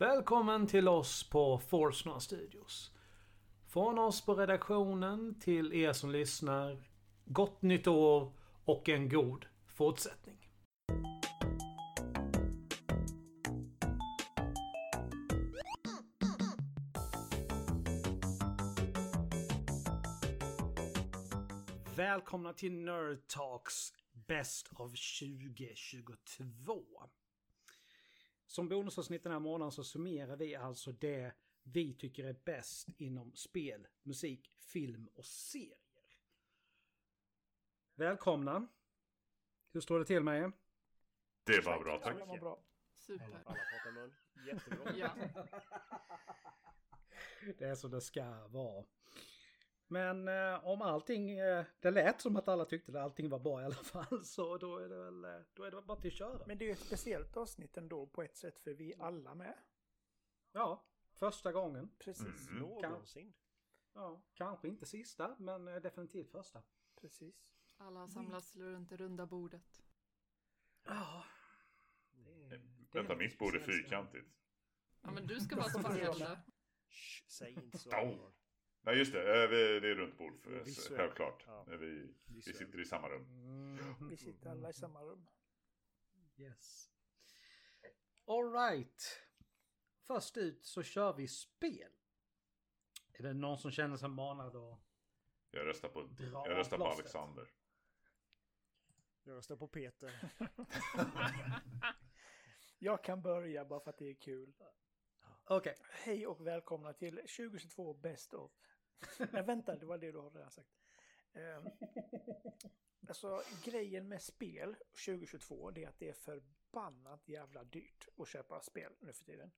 Välkommen till oss på Forsnar Studios. Från oss på redaktionen till er som lyssnar. Gott nytt år och en god fortsättning. Välkomna till Nerd Talks Best of 2022. Som bonusavsnitt den här månaden så summerar vi alltså det vi tycker är bäst inom spel, musik, film och serier. Välkomna! Hur står det till med er? Det var bra tack. Alla var bra. Super. Alla pratar mun. Jättebra. Ja. Det är så det ska vara. Men eh, om allting, eh, det lät som att alla tyckte att allting var bra i alla fall, så då är det väl, eh, då är det bara till att köra. Men det är ju ett speciellt avsnitt ändå på ett sätt för vi är alla med. Ja, första gången. Precis. Någonsin. Ja, kanske inte sista, men eh, definitivt första. Precis. Alla har samlats runt det runda bordet. Ja. Det det Vänta, mitt bord är fyrkantigt. Ja men du ska vara förälder. Shh, säg inte så. Nej just det, eh, vi- det är runt bord för Visuellt. självklart. Ja. Vi, vi sitter i samma rum. Mm. Vi sitter alla i samma rum. Yes. Alright. Först ut så kör vi spel. Är det någon som känner sig manad att... Jag röstar på, Dra jag röstar på. Alexander. Jag röstar på Peter. Jag kan börja bara för att det är kul. Okej. Hej och välkomna till 2022 Best of. Nej, vänta, det var det du har redan sagt. Eh, alltså, grejen med spel 2022 det är att det är förbannat jävla dyrt att köpa spel nu för tiden.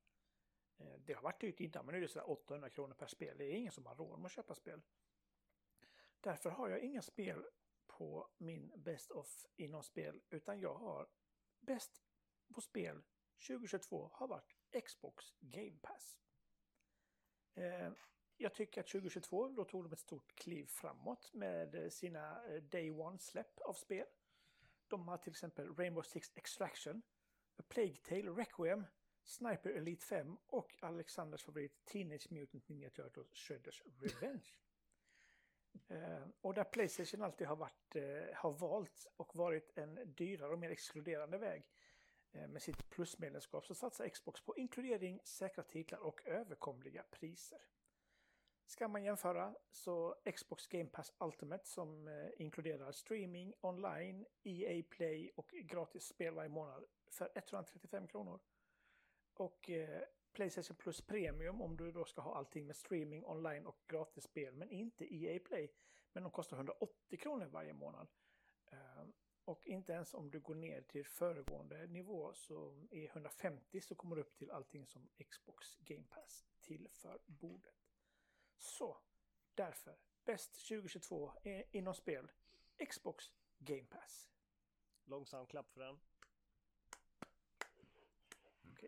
Eh, det har varit dyrt innan, men nu är det sådär 800 kronor per spel. Det är ingen som har råd med att köpa spel. Därför har jag inga spel på min Best of inom spel, utan jag har Bäst på spel 2022 har varit Xbox Game Pass. Eh, jag tycker att 2022 då tog de ett stort kliv framåt med sina eh, Day One-släpp av spel. De har till exempel Rainbow Six Extraction, A Plague Tale Requiem, Sniper Elite 5 och Alexanders favorit Teenage Mutant Ninja Turtles Shredders Revenge. Uh, och där Playstation alltid har, varit, uh, har valt och varit en dyrare och mer exkluderande väg uh, med sitt plusmedlemskap så satsar Xbox på inkludering, säkra titlar och överkomliga priser. Ska man jämföra så Xbox Game Pass Ultimate som eh, inkluderar streaming, online, EA Play och gratis spel varje månad för 135 kronor. Och eh, Playstation Plus Premium om du då ska ha allting med streaming, online och gratis spel men inte EA Play. Men de kostar 180 kronor varje månad. Eh, och inte ens om du går ner till föregående nivå så är 150 så kommer du upp till allting som Xbox Game Pass tillför bordet. Så, därför, bäst 2022 är inom spel, Xbox Game Pass. Långsam klapp för den.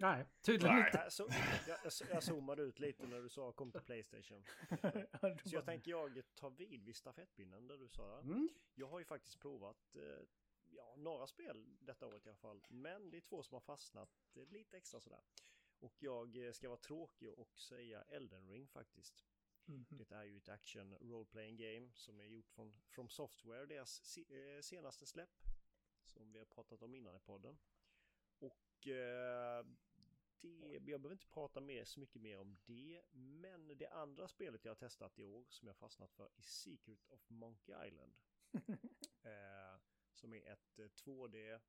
Nej, tydligen Nej. inte. Äh, så, jag, jag, jag zoomade ut lite när du sa kom till Playstation. Så jag tänker jag tar vid vid stafettpinnen där du sa. Mm. Jag har ju faktiskt provat eh, ja, några spel detta året i alla fall. Men det är två som har fastnat eh, lite extra sådär. Och jag eh, ska vara tråkig och säga Elden Ring faktiskt. Mhm. Det är ju ett action role playing game som är gjort från From Software, deras eh, senaste släpp. Som vi har pratat om innan i podden. Och eh, det, jag behöver inte prata mer, så mycket mer om det. Men det andra spelet jag har testat i år som jag fastnat för är Secret of Monkey Island. eh, som är ett eh, 2D eh,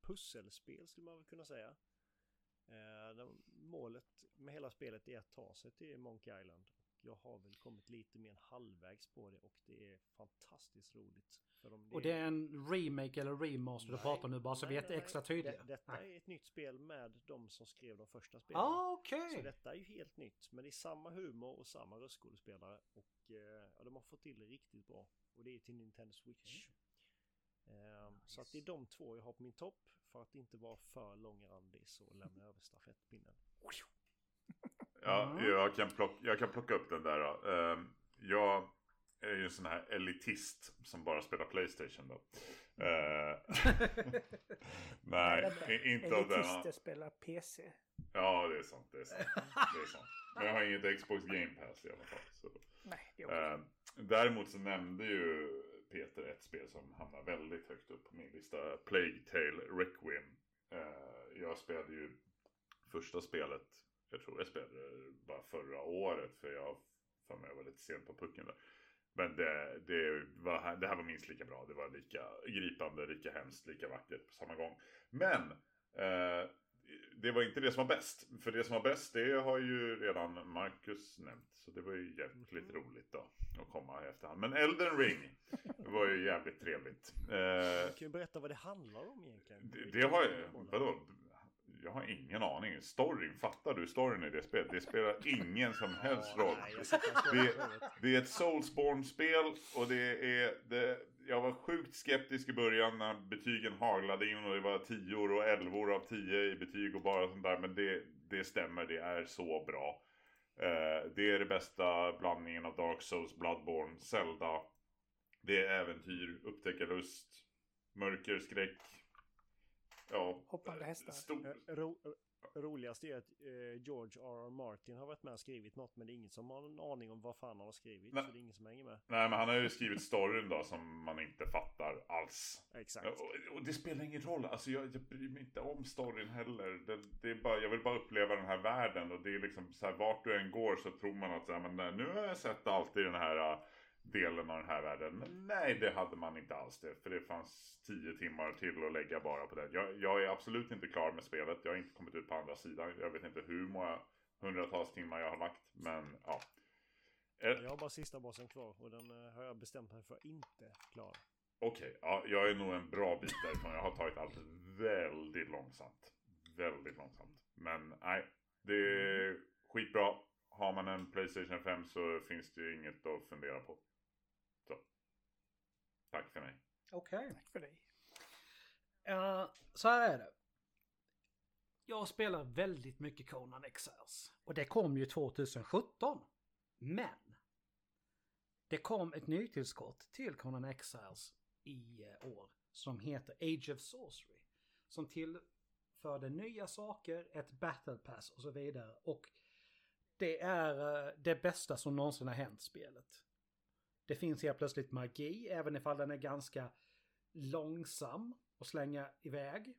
pusselspel skulle man väl kunna säga. Eh, målet med hela spelet är att ta sig till Monkey Island. Jag har väl kommit lite mer än halvvägs på det och det är fantastiskt roligt. För om Och det är en remake eller remaster du Nej, pratar om nu bara så vi nej, är nej, extra tydliga. Det, detta Nej. är ett nytt spel med de som skrev de första spelen. Ah, okej. Så detta är ju helt nytt. Men det är samma humor och samma röstskådespelare. Och eh, ja, de har fått till det riktigt bra. Och det är till Nintendo Switch. Eh, Så att det är de två jag har på min topp. För att inte vara för långrandig så lämnar jag över stafettpinnen. Ja, jag kan, plocka, jag kan plocka upp den där då. Ehm, jag är ju en sån här elitist som bara spelar Playstation då. Eh, Nej, i- inte av denna. Elitister spelar PC. Ja, det är sant. Det är sant. Det är sant. Men jag har inget Xbox Game Pass i alla fall. Så. Nej, det är okej. Eh, däremot så nämnde ju Peter ett spel som hamnar väldigt högt upp på min lista. Plague Tale Requiem. Jag spelade ju första spelet, jag tror jag spelade bara förra året för jag för mig var lite sent på pucken där. Men det, det, var, det här var minst lika bra. Det var lika gripande, lika hemskt, lika vackert på samma gång. Men eh, det var inte det som var bäst. För det som var bäst det har ju redan Marcus nämnt. Så det var ju jävligt roligt då. Att komma i efterhand. Men Elden Ring var ju jävligt trevligt. Eh, Du kan ju berätta vad det handlar om egentligen. det, det har jag, vadå? Jag har ingen aning. Storyn, fattar du storyn i det spelet? Det spelar ingen som helst roll. Det, det är ett Soulsborne-spel och det är... Det, jag var sjukt skeptisk i början när betygen haglade in och det var tior och elvor av tio i betyg och bara sånt där. Men det, det stämmer, det är så bra. Eh, det är det bästa blandningen av Dark Souls, Bloodborne, Zelda. Det är äventyr, upptäckarlust, mörker, skräck. Ja, Hoppande hästar. Stor, Eh, Ro, eh, roligast är att eh, George R. R. Martin har varit med och skrivit något men det är ingen som har en aning om vad fan han har skrivit. Nej. Så det är ingen som hänger med. Nej, men han har ju skrivit storyn då som man inte fattar alls. Exakt. Och, och det spelar ingen roll, alltså jag, jag bryr mig inte om storyn heller. Det, det är bara, jag vill bara uppleva den här världen och det är liksom så här, vart du än går så tror man att så här, men nu har jag sett allt i den här delen av den här världen. Men nej, det hade man inte alls det. För det fanns tio timmar till att lägga bara på det. Jag, jag är absolut inte klar med spelet. Jag har inte kommit ut på andra sidan. Jag vet inte hur många hundratals timmar jag har lagt. Men ja. Eh, Jag har bara sista bossen kvar och den eh, har jag bestämt mig för inte klara. Okej, ja, jag är nog en bra bit därifrån. Jag har tagit allt väldigt långsamt. Väldigt långsamt. Men nej, det är skitbra. Har man en Playstation 5 så finns det ju inget att fundera på. Tack för mig. Okej. Tack för dig. Eh, så här är det. Jag spelar väldigt mycket Conan Exiles. Och det kom ju 2017. Men. Det kom ett nytillskott till Conan Exiles i eh, år. Som heter Age of Sorcery. Som tillförde nya saker, ett battle pass och så vidare. Och det är eh, det bästa som någonsin har hänt spelet. Det finns helt plötsligt magi, även ifall den är ganska långsam att slänga iväg.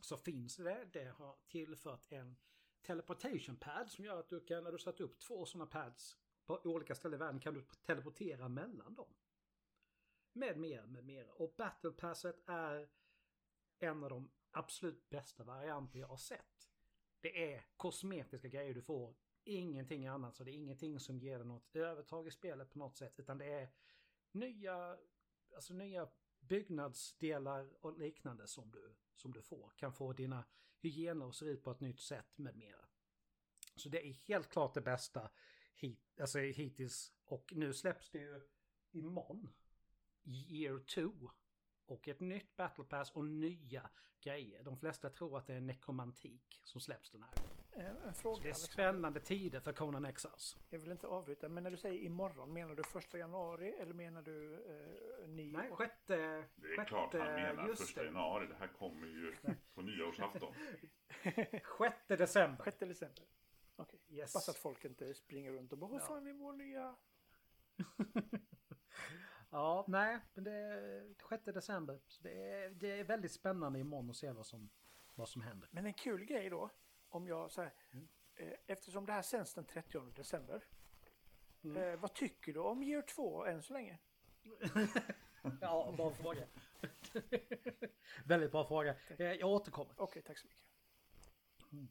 Så finns det. Det har tillfört en teleportation pad som gör att du kan, när du satt upp två sådana pads på olika ställen i världen kan du teleportera mellan dem. Med mer, med mer. Och battle passet är en av de absolut bästa varianter jag har sett. Det är kosmetiska grejer du får. Ingenting annat. Så det är ingenting som ger dig något övertag i spelet på något sätt. Utan det är nya, alltså nya byggnadsdelar och liknande som du, som du får. Kan få dina hygiener och se ut på ett nytt sätt med mera. Så det är helt klart det bästa hit, alltså hittills. Och nu släpps det ju imorgon. Year 2. Och ett nytt battle pass och nya grejer. De flesta tror att det är nekromantik som släpps den här. Eh, En Så fråga det är spännande tider för Conan Exiles. Jag vill inte avbryta, men när du säger imorgon, menar du första januari eller menar du eh, ny? Nej, sjätte... Det är klart han menar första det. januari. Det här kommer ju på nyårsafton. 6 december. 6 december. Okej. Yes. Bara så att folk inte springer runt och bara vad Ja. fan är vår nya... Ja, nej, men det är 6 december. Så det är, det är väldigt spännande imorgon att se vad som, vad som händer. Men en kul grej då, om jag så här, Mm. eh, eftersom det här sänds den 30 december. Mm. Eh, vad tycker du om year 2 än så länge? Ja, bra fråga. väldigt bra fråga. Eh, Jag återkommer. Okej, tack så mycket. Mm.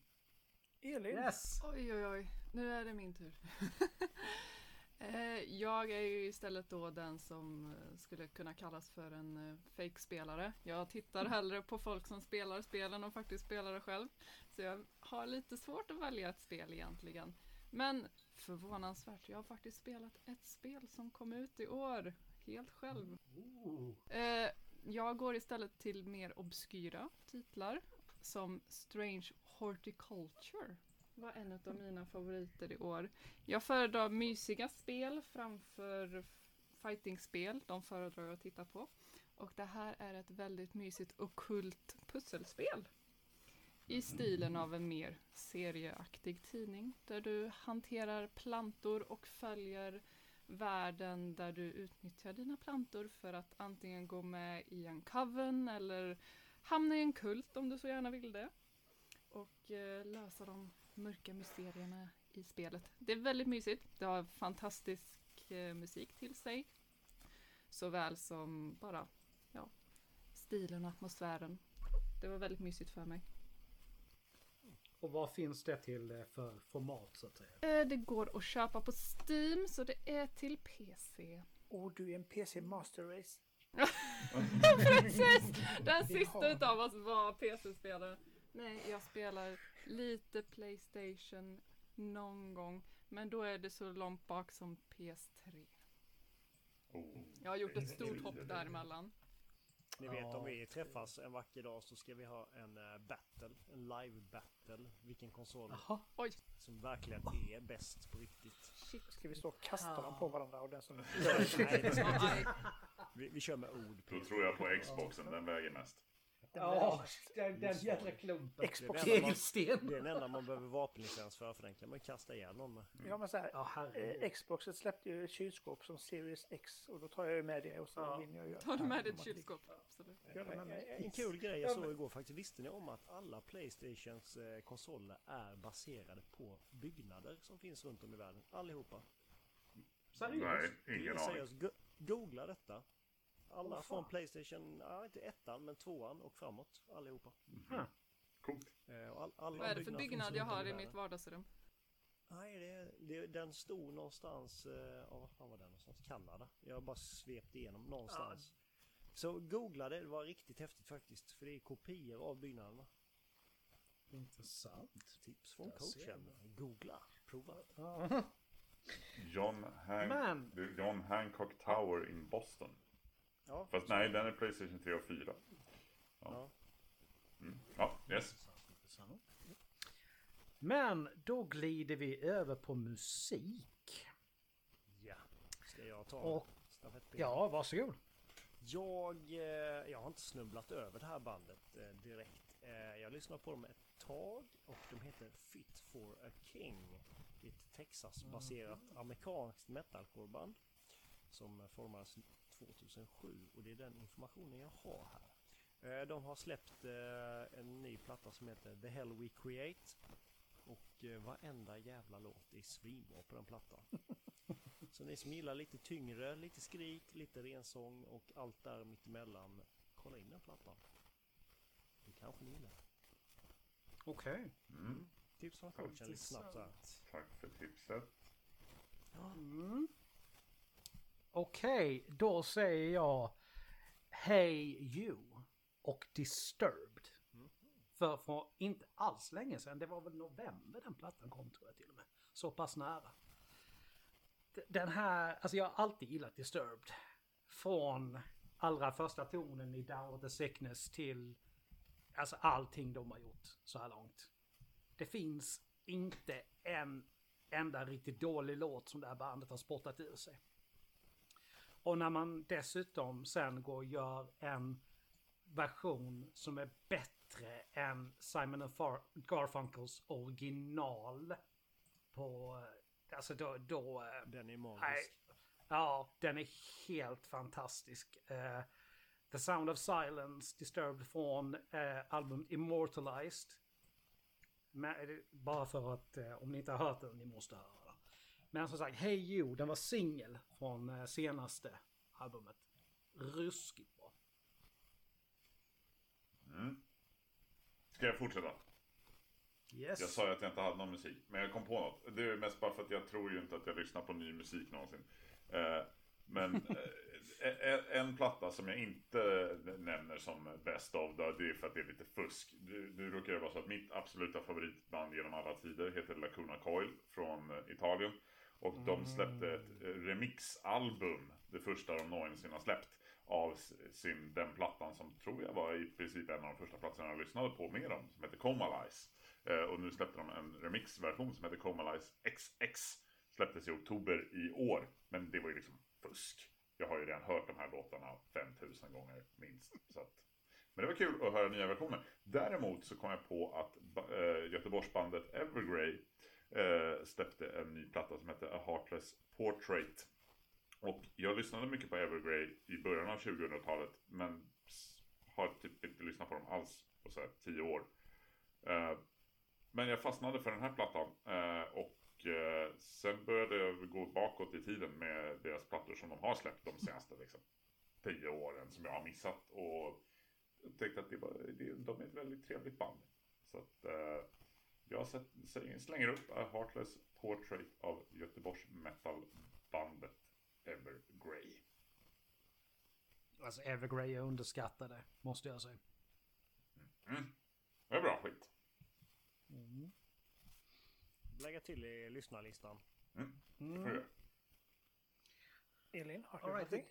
Elin? Yes. Oj, oj, oj. Nu är det min tur. Eh, Jag är ju istället då den som eh, skulle kunna kallas för en eh, fake-spelare. Jag tittar hellre på folk som spelar spelen och faktiskt spelar det själv. Så jag har lite svårt att välja ett spel egentligen. Men förvånansvärt, jag har faktiskt spelat ett spel som kom ut i år. Helt själv. Jag går istället till mer obskyra titlar som Strange Horticulture var en av mina favoriter i år. Jag föredrar mysiga spel framför fightingspel. De föredrar jag att titta på. Och det här är ett väldigt mysigt ockult pusselspel. i stilen av en mer serieaktig tidning där du hanterar plantor och följer världen där du utnyttjar dina plantor för att antingen gå med i en coven eller hamna i en kult om du så gärna vill det. Och eh, lösa de mörka mysterierna i spelet. Det är väldigt mysigt. Det har fantastisk eh, musik till sig. Såväl som bara ja, stilen och atmosfären. Det var väldigt mysigt för mig. Och vad finns det till eh, för format så att säga? Eh, Det går att köpa på Steam så det är till PC. Och du är en PC Master Race. Precis! Den sista utav oss var PC-spelare. Nej, jag spelar lite Playstation någon gång. Men då är det så långt bak som PS3. Oh. Jag har gjort ett stort hopp däremellan. Ni vet Ja, om vi träffas en vacker dag så ska vi ha en eh, battle, en live battle. Vilken konsol som verkligen är bäst på riktigt. shit. Ska vi stå och kasta dem på varandra och den som... Nej, vi, vi kör med ord. Då tror jag på Xboxen, den väger mest. Ja, den, den jädra klumpen. Xbox. Tegelsten. Det är den enda man behöver vapenlicens för, för den kan man kasta ihjäl någon med. Ja men så här, Ja, eh, Xboxet släppte ju ett kylskåp som Series X och då tar jag ju med det och så Ja. vinner jag ju. Tar du med ditt kylskåp? Absolut. En kul grej jag såg igår faktiskt. Visste ni om att alla Playstations eh, konsoler är baserade på byggnader som finns runt om i världen? Allihopa. Seriöst? Nej, ingen aning. seriöst. Googla detta. Alla Åh, från. Playstation, ja, inte ettan men tvåan och framåt. Allihopa. Coolt. Eh, all, alla Vad är det för byggnad jag har i mitt vardagsrum? Nej, det, det, den stod någonstans, eh, ja vad var den någonstans? Kanada. Jag bara svepte igenom någonstans. Så googla det, det var riktigt häftigt faktiskt. För det är kopior av byggnaderna. Intressant. Tips från ser coachen. Googla, prova. Ja. John, Han- John Hancock Tower in Boston. Ja, Fast nej, den är Playstation 3 och 4. ja. Mm. Ja, yes. Men då glider vi över på musik. ja. Ska jag ta Och ja, varsågod. Jag, eh, jag har inte snubblat över det här bandet eh, direkt. Eh, jag lyssnade på dem ett tag och de heter Fit for a King. Ett Texas-baserat amerikanskt metalcoreband som formades 2007 och det är den informationen jag har här. Eh, de har släppt eh, en ny platta som heter The Hell We Create och eh, varenda jävla låt är svinbra på den plattan. Så ni som gillar lite tyngre, lite skrik, lite rensång och allt där mittemellan. Kolla in den plattan. Det kanske ni gillar. Okej. Mm. Tips från coachen lite snabbt så här. Tack för tipset. Mm. Okej, då säger jag Hey You och Disturbed. För, för inte alls länge sedan, det var väl november den plattan kom tror jag till och med. Så pass nära. Den här, alltså jag har alltid gillat Disturbed. Från allra första tonen i Down of the Sickness till alltså allting de har gjort så här långt. Det finns inte en enda riktigt dålig låt som det här bandet har spottat ur sig. Och när man dessutom sen går och gör en version som är bättre än Simon Garfunkels original på... Alltså då... då eh, Den är magisk. Nej. Ja, den är helt fantastisk. Eh, The Sound of Silence, Disturbed från uh, albumet Immortalized. Men, eh, bara för att eh, om ni inte har hört den, ni måste höra. Men som sagt, Hey You, den var singel från eh, senaste albumet. Ruskigt bra. Mm. Ska jag fortsätta? Yes. Jag sa ju att jag inte hade någon musik, men jag kom på något. Det är mest bara för att jag tror ju inte att jag lyssnar på ny musik någonsin. Eh, men eh, en, en platta som jag inte nämner som bäst av då, det är för att det är lite fusk. Nu, råkar det vara så att mitt absoluta favoritband genom alla tider heter Lacuna Coil från Italien. Och de släppte ett eh, remixalbum, det första de någonsin har släppt, av sin, den plattan som tror jag var i princip en av de första plattorna jag lyssnade på med dem, som heter Comalize. Eh, och nu släppte de en remixversion som heter Comalize XX. Släpptes i oktober i år, men det var ju liksom fusk. Jag har ju redan hört de här låtarna 5000 gånger minst. Så att Men det var kul att höra nya versioner. Däremot så kom jag på att äh, Göteborgsbandet Evergrey eh, släppte en ny platta som hette A Heartless Portrait. Och jag lyssnade mycket på Evergrey i början av 2000-talet men har typ inte lyssnat på dem alls på så här tio år. Eh, men jag fastnade för den här plattan eh, och eh, sen började jag gå bakåt i tiden med deras plattor som de har släppt de senaste liksom, tio åren som jag har missat. Och tänkte att det var, det, de är ett väldigt trevligt band. Så att eh, jag slänger upp A Heartless Portrait av Göteborgs metalbandet Evergrey. Alltså Evergrey är underskattade, måste jag säga. Mm. Det är bra skit. Mm. Lägga till i lyssnarlistan. Mm. Mm. Elin, har du någonting?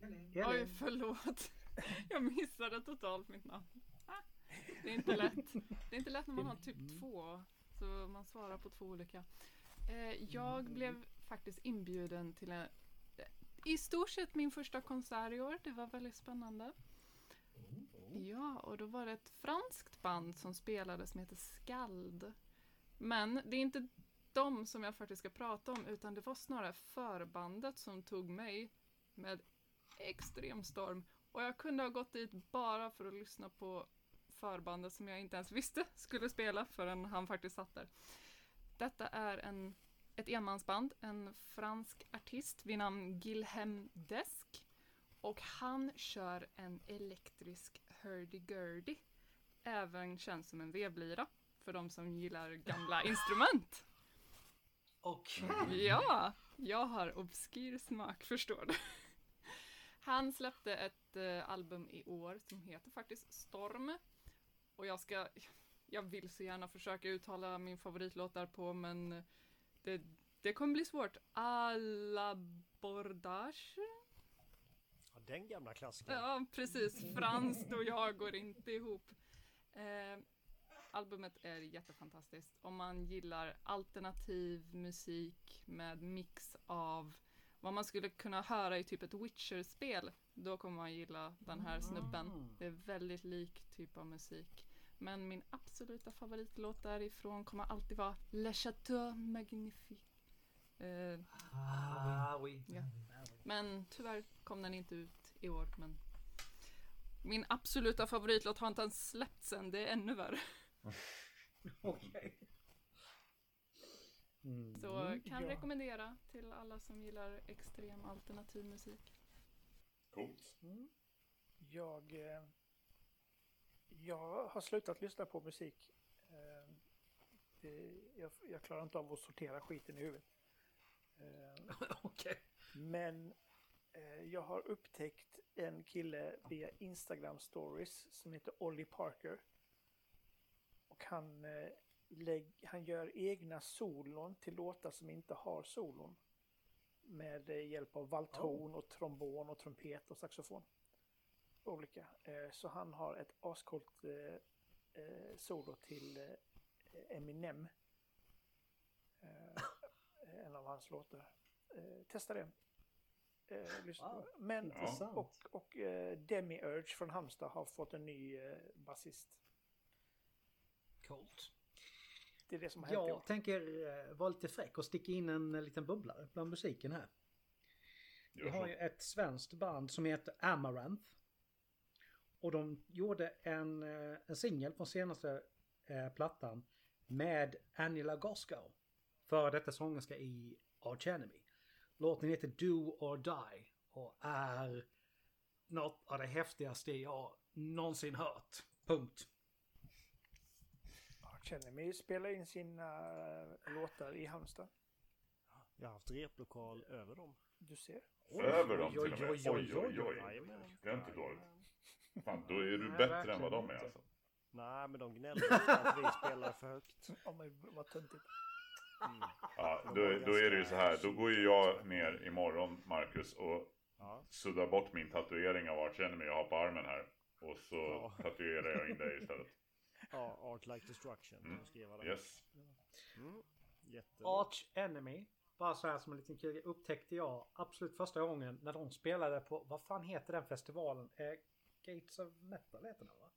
Elin. Oj, förlåt. Jag missade totalt mitt namn. Det är inte lätt. Det är inte lätt när man har typ två. Så man svarar på två olika. Eh, jag blev faktiskt inbjuden till en, i stort sett min första konsert i år. Det var väldigt spännande. Ja, och då var det ett franskt band som spelade som heter Skald. Men det är inte de som jag faktiskt ska prata om, utan det var snarare förbandet som tog mig med extrem storm. Och jag kunde ha gått dit bara för att lyssna på förbandet som jag inte ens visste skulle spela förrän han faktiskt satt där. Detta är en, ett enmansband, en fransk artist vid namn Gilhem Desk. Och han kör en elektrisk hurdy-gurdy. Även känns som en vevlira för de som gillar gamla instrument. Okej. Okay. Ja, jag har obskyr smak förstår du. Han släppte ett eh, album i år som heter faktiskt Storm. Och jag ska, jag vill så gärna försöka uttala min favoritlåt där på men det, det kommer bli svårt. Alla bordage? Ja, den gamla klassikern. Ja, precis. Franskt och jag går inte ihop. Eh, albumet är jättefantastiskt. Om man gillar alternativ musik med mix av vad man skulle kunna höra i typ ett Witcher-spel, då kommer man gilla den här snubben. Mm. Det är väldigt lik typ av musik. Men min absoluta favoritlåt därifrån kommer alltid vara Le Chateau Magnifique. Uh, ah, oui. ja. Men tyvärr kom den inte ut i år. Men min absoluta favoritlåt har inte ens släppts än, det är ännu värre. Okej. Okay. Mm. Så kan ja. rekommendera till alla som gillar extrem alternativ musik. Coolt. Mm. Jag, eh, jag har slutat lyssna på musik. Eh, det, jag, jag, klarar inte av att sortera skiten i huvudet. Eh. Okay. Men eh, jag har upptäckt en kille via Instagram stories som heter Ollie Parker. Och han han gör egna solon till låtar som inte har solon. Med hjälp av valthorn och trombon och trumpet och saxofon. Olika. Eh, så han har ett ascoolt eh, solo till Eminem. En av hans låtar. Testa det. Wow, Men, och, och Demi Urge från Halmstad har fått en ny basist. Coolt. Det är det som har hänt Jag tänker eh, vara lite fräck och sticka in en eh, liten bubblare bland musiken här. Vi har ju ett svenskt band som heter Amaranth. Och de gjorde en, eh, en singel från senaste eh, plattan med Angela Goscow. För detta sångerska i Arch Enemy. Låten heter Do or Die och är något av det häftigaste jag någonsin hört. Punkt. Arch spelar in sina uh, låtar i Halmstad. Jag har haft replokal över dem. Du ser. Oj, över dem till och med? Oj, oj, oj. oj. Det är inte dåligt. Fan, då är du bättre än vad de är alltså. Nej, men de gnäller att vi spelar för högt. Ja, men vad töntigt. Mm. Ja, då, då är det ju så här. Då går ju jag ner imorgon, Marcus, och ja. suddar bort min tatuering av Arch Enemy jag har på armen här. Och så ja. tatuerar jag in dig istället. Ja, Art Like Destruction. Mm. Skrev Yes. Mm. Arch Enemy. bara så här som en liten kul upptäckte jag absolut första gången när de spelade på, vad fan heter den festivalen? Eh, Gates of Metal heter den va?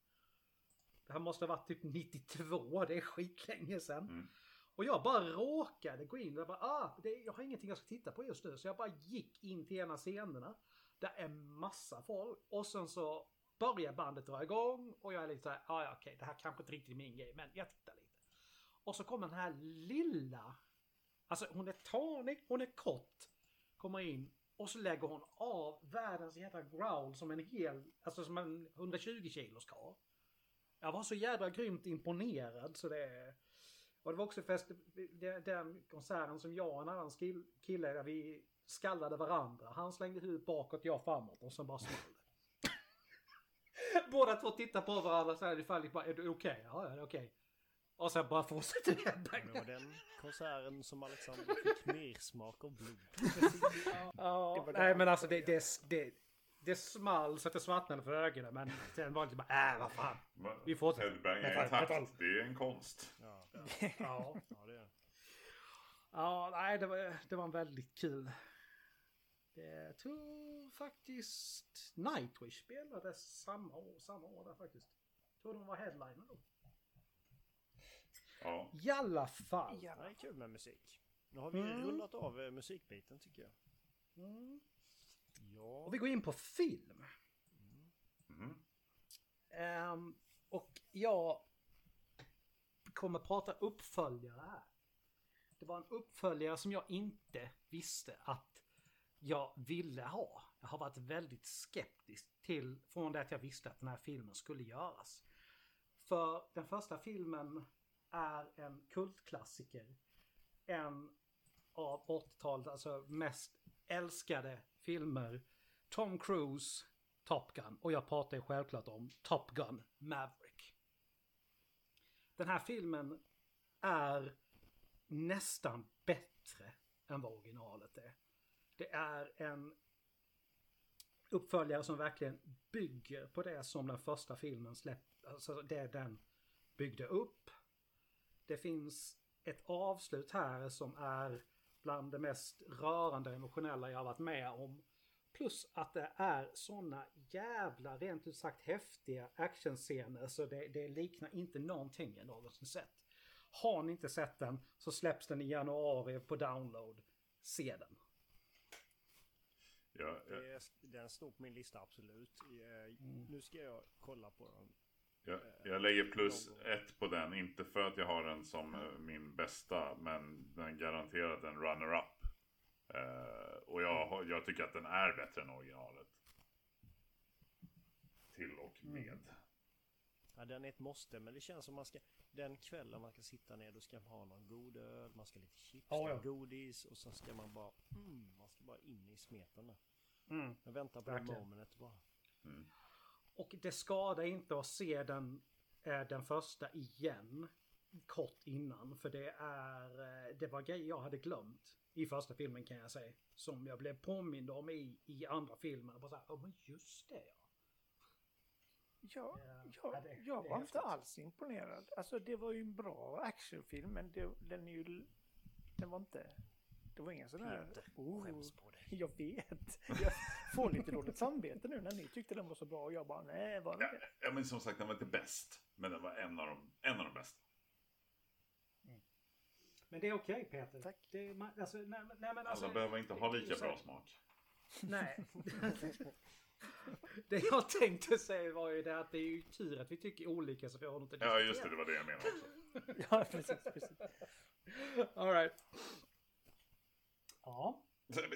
Det här måste ha varit typ 92, det är skitlänge sedan. Mm. Och jag bara råkade gå in och bara, ah, det, jag har ingenting jag ska titta på just nu. Så jag bara gick in till ena scenerna. Det är massa folk. Och sen så börjar bandet dra igång. Och jag är lite så här, ah, ja okej, det här kanske inte riktigt är min grej, men jag tittar lite. Och så kommer den här lilla, alltså hon är tanig, hon är kort. Kommer in och så lägger hon av världens jävla growl som en hel, alltså som en 120 kilos karl. Jag var så jävla grymt imponerad så det... Och det var också fest, den konserten som jag och en annan kille, där vi skallade varandra. Han slängde huvudet bakåt, jag framåt och sen bara small det. Båda två tittar på varandra så här ungefär, bara, är du okej? Ja, ja, det är okej. Och sen bara fortsätter det Det var den konserten som Alexander fick mer smak av blod. Ja, Det nej det. men alltså det, det, det, det small så att det svartnade för ögonen men sen var det bara, äh vad fan. Vi fortsätter. Headbang Metall, är metall. Det är en konst. Ja, Ja, ja det är det. ja nej det var, det var en väldigt kul. Jag tror faktiskt Nightwish spelade samma år, samma år där faktiskt. Jag tror de var headliner då. Ja. I alla fall. Ja, det är kul med musik. Nu har vi Mm. rullat av eh, musikbiten tycker jag. Mm. Ja, Och vi går in på film. Mhm. Ehm, och jag kommer prata uppföljare här. Det var en uppföljare som jag inte visste att jag ville ha. Jag har varit väldigt skeptisk till från det att jag visste att den här filmen skulle göras. För den första filmen är en kultklassiker. En av 80-talet, alltså mest älskade filmer. Tom Cruise, Top Gun. Och jag pratar ju självklart om Top Gun Maverick. Den här filmen är nästan bättre än vad originalet är. Det är en uppföljare som verkligen bygger på det som den första filmen släppte. Alltså det den byggde upp. Det finns ett avslut här som är bland det mest rörande emotionella jag har varit med om. Plus att det är såna jävla rent ut sagt häftiga actionscener så det, det liknar inte någonting jag någonsin sett. Har ni inte sett den så släpps den i januari på download. Se den. Ja, ja. det är, den står på min lista absolut. Eh, Nu ska jag kolla på den. Jag, jag lägger plus ett på den, inte för att jag har den som eh, min bästa, men den garanterat en runner-up. Eh, och jag, har- jag tycker att den är bättre än originalet. Till och med. Ja, den är ett måste, men det känns som man ska... Den kvällen man ska sitta ner, då ska man ha någon god öl, man ska lite chips, Ja, ja. godis och sen ska man bara... Mm, man ska bara in i smeten där. Mm. Jag väntar på Verkligen. det momentet bara. Och det skadar inte att se den, eh, den första igen. Kort innan. För det är, eh, det var grejer jag hade glömt. I första filmen kan jag säga. Som jag blev påmind om i, i andra filmer. Bara så här, oh, men just det ja. Ja, Ja, jag, ja, det- jag var inte alls imponerad. Alltså det var ju en bra actionfilm men det, den är ju... Den var inte... Det var ingen sån här... Peter, Oh. jag vet. Jag får lite dåligt samvete nu när ni tyckte den var så bra och jag bara nej, var den Ja, det? ja, men som sagt, den var inte bäst. Men den var en av de, en av de bästa. Men det är okej Peter. Tack. Det är, ma- alltså, nej, men- nej, men alltså, Alla behöver inte ha det lika bra smak. Nej. det jag tänkte säga var ju det att det är ju tur att vi tycker olika så vi har något att Ja, diskutera. just det, det var det jag menade också. Ja, precis, precis. All right. Ja.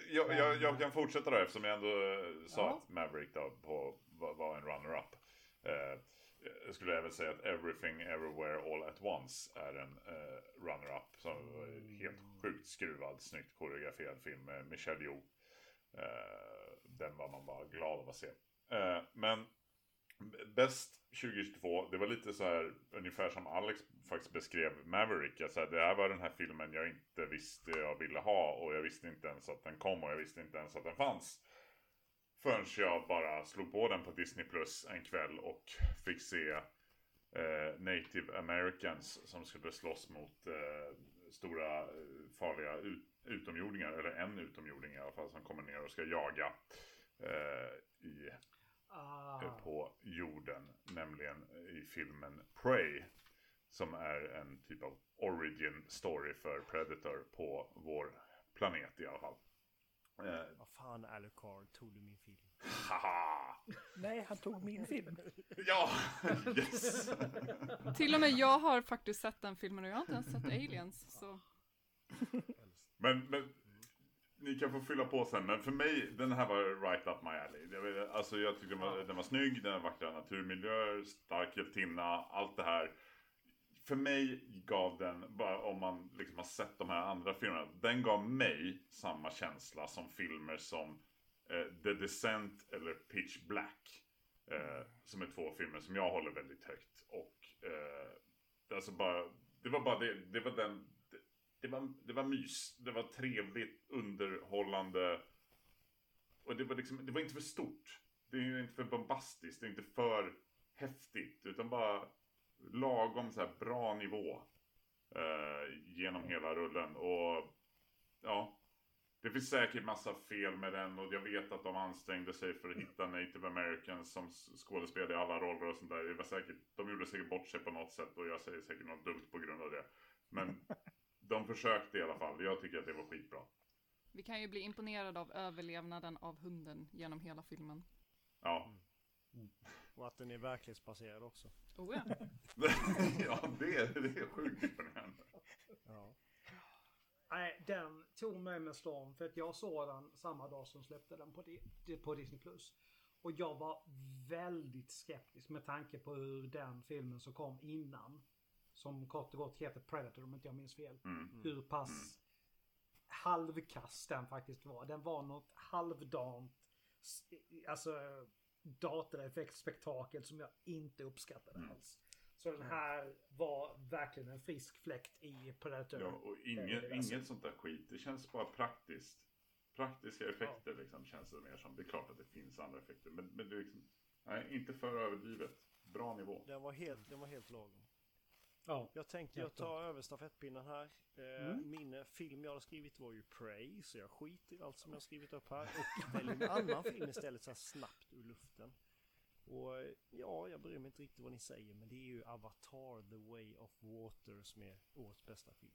Jag, jag, jag kan fortsätta då eftersom jag ändå eh, sa Ja. att Maverick då på, var, en runner-up. Eh, jag skulle även säga att Everything Everywhere All At Once är en eh, runner-up. Som var en helt sjukt skruvad, snyggt koreograferad film med Michelle Yeoh. Eh, den var man bara glad av att se. Eh, men Bäst 2022, det var lite så här ungefär som Alex faktiskt beskrev Maverick. Alltså det här var den här filmen jag inte visste jag ville ha och jag visste inte ens att den kom och jag visste inte ens att den fanns. Förrän jag bara slog på den på Disney Plus en kväll och fick se eh, Native Americans som skulle slåss mot eh, stora eh, farliga ut, utomjordingar, eller en utomjording i alla fall, som kommer ner och ska jaga eh, i, Ah. på jorden. Nämligen i filmen Prey. Som är en typ av origin story för Predator på vår planet i alla fall. Eh, Vad fan Alucard, tog du min film? haha! Nej, han tog min film. Ja! Yes! Till och med jag har faktiskt sett den filmen och jag har inte ens sett Aliens. Så Men, men ni kan få fylla på sen. Men för mig, den här var right up my alley. Alltså, jag tyckte den var, den var snygg, den har vackra naturmiljöer, stark hjältinna, allt det här. För mig gav den, bara om man liksom har sett de här andra filmerna, den gav mig samma känsla som filmer som eh, The Descent eller Pitch Black. Eh, som är två filmer som jag håller väldigt högt. Och eh, alltså bara, det var bara det, det var den, det, var, det var mys, det var trevligt, underhållande. Och det var liksom, det var inte för stort. Det är ju inte för bombastiskt, det är inte för häftigt. Utan bara lagom så här bra nivå. Eh, genom hela rullen. Och ja, det finns säkert massa fel med den och jag vet att de ansträngde sig för att hitta native americans som skådespelare i alla roller och sånt där. Det var säkert, de gjorde säkert bort sig på något sätt och jag säger säkert något dumt på grund av det. Men de försökte i alla fall. Jag tycker att det var skitbra. vi kan ju bli imponerade av överlevnaden av hunden genom hela filmen. Ja, Och att den är verklighetsbaserad också. Oh ja. ja det, är- det är sjukt imponerande. Ja. Nej, den tog mig med storm för att jag såg den samma dag som släppte den på, på Disney+. Och jag var väldigt skeptisk med tanke på hur den filmen som kom innan, som kort och gott heter Predator om inte jag minns fel, Mm. hur pass halvkass den faktiskt var. Den var något halvdant, alltså datoreffektspektakel som jag inte uppskattade Mm. alls. Så den här var verkligen en frisk fläkt i Predator. Ja, och inget, alltså. inget sånt där skit. Det känns bara praktiskt. Praktiska effekter liksom känns det mer som. Det är klart att det finns andra effekter. Men, men det är liksom, nej, inte för överdrivet. Bra nivå. Den var helt, den var helt lagom. Ja. Jag tänkte jag tar över stafettpinnen här. Eh, Mm. Min eh, film jag har skrivit var ju Prey, så jag skiter i allt som jag har skrivit upp här och väljer en annan film istället så här snabbt ur luften. Och eh, ja, jag bryr mig inte riktigt vad ni säger, men det är ju Avatar The Way of Water som är årets bästa film.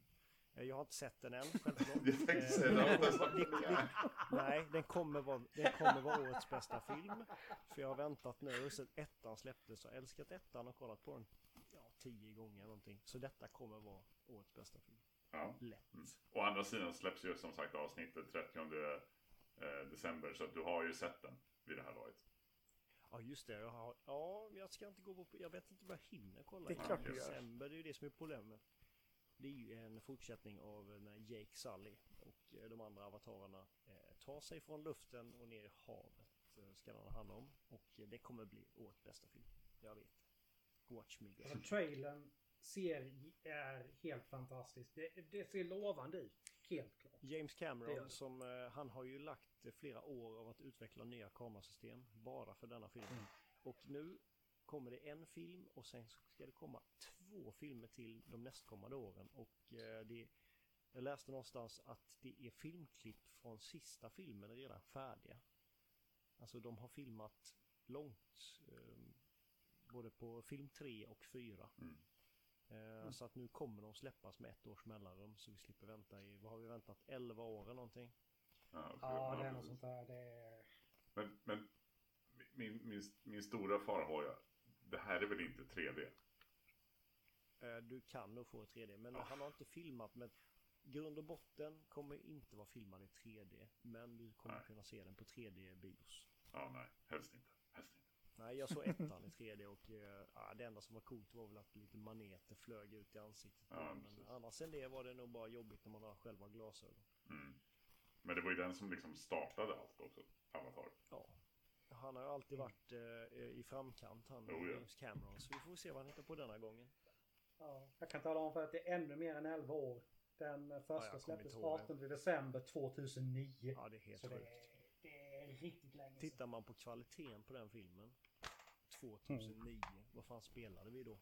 Jag har inte sett den än, självklart. Eh, Nej, den kommer, vara, den kommer vara årets bästa film. För jag har väntat nu sen ettan släpptes och älskat ettan och kollat på den tio gånger någonting. Så detta kommer vara årets bästa film. Ja. Lätt. Mm. Å andra sidan släpps ju som sagt avsnittet 30 eh, december. Så att du har ju sett den vid det här laget. Ja just det, jag har, ja jag ska inte gå på, jag vet inte om jag hinner kolla. Det är klart du gör. december, det är ju det som är problemet. Det är ju en fortsättning av när Jake Sully och eh, de andra avatarerna eh, tar sig från luften och ner i havet. Ska den handla om. Och det kommer bli årets bästa film. Jag vet. Watch me. Alltså, trailern ser, är helt fantastisk. Det, det ser lovande ut. Helt klart. James Det Cameron det. som eh, han har ju lagt flera år av att utveckla nya kamerasystem bara för denna film. Mm. Och nu kommer det en film och sen ska det komma två filmer till de nästkommande åren. Och eh, det, jag läste någonstans att det är filmklipp från sista filmen redan färdiga. Alltså de har filmat långt. Både på film 3 och 4. Mm. Eh, Så att nu kommer de släppas med ett års mellanrum så vi slipper vänta i, vad har vi väntat, 11 år eller någonting? Ja. Ja, det är något sånt där. Det är... Men, men min, min, min stora farhåga. Det här är väl inte 3D? Eh, Du kan nog få 3D men Ja. han har inte filmat med grund och botten kommer inte vara filmad i 3D men du kommer Nej. kunna se den på 3D-bios. Ja, nej. Helst inte. Helst inte. Nej, jag såg ettan i 3D och eh, ja, det enda som var coolt var väl att lite maneter flög ut i ansiktet. Ja, men precis. annars än det var det nog bara jobbigt när man har själva glasögon. Mm. Men det var ju den som liksom startade allt också. Avatar. Ja. Han har ju alltid varit eh, i framkant han Oh, ja. James Cameron så vi får se vad han hittar på denna gången. Ja, jag kan tala om för att det är ännu mer än 11 år. Den första jag kommer släpptes inte ihåg det. 18 december 2009. Ja, det är helt Så det sjukt. är, det är riktigt länge sedan. Tittar man på kvaliteten på den filmen 2009, vad fan spelade vi då?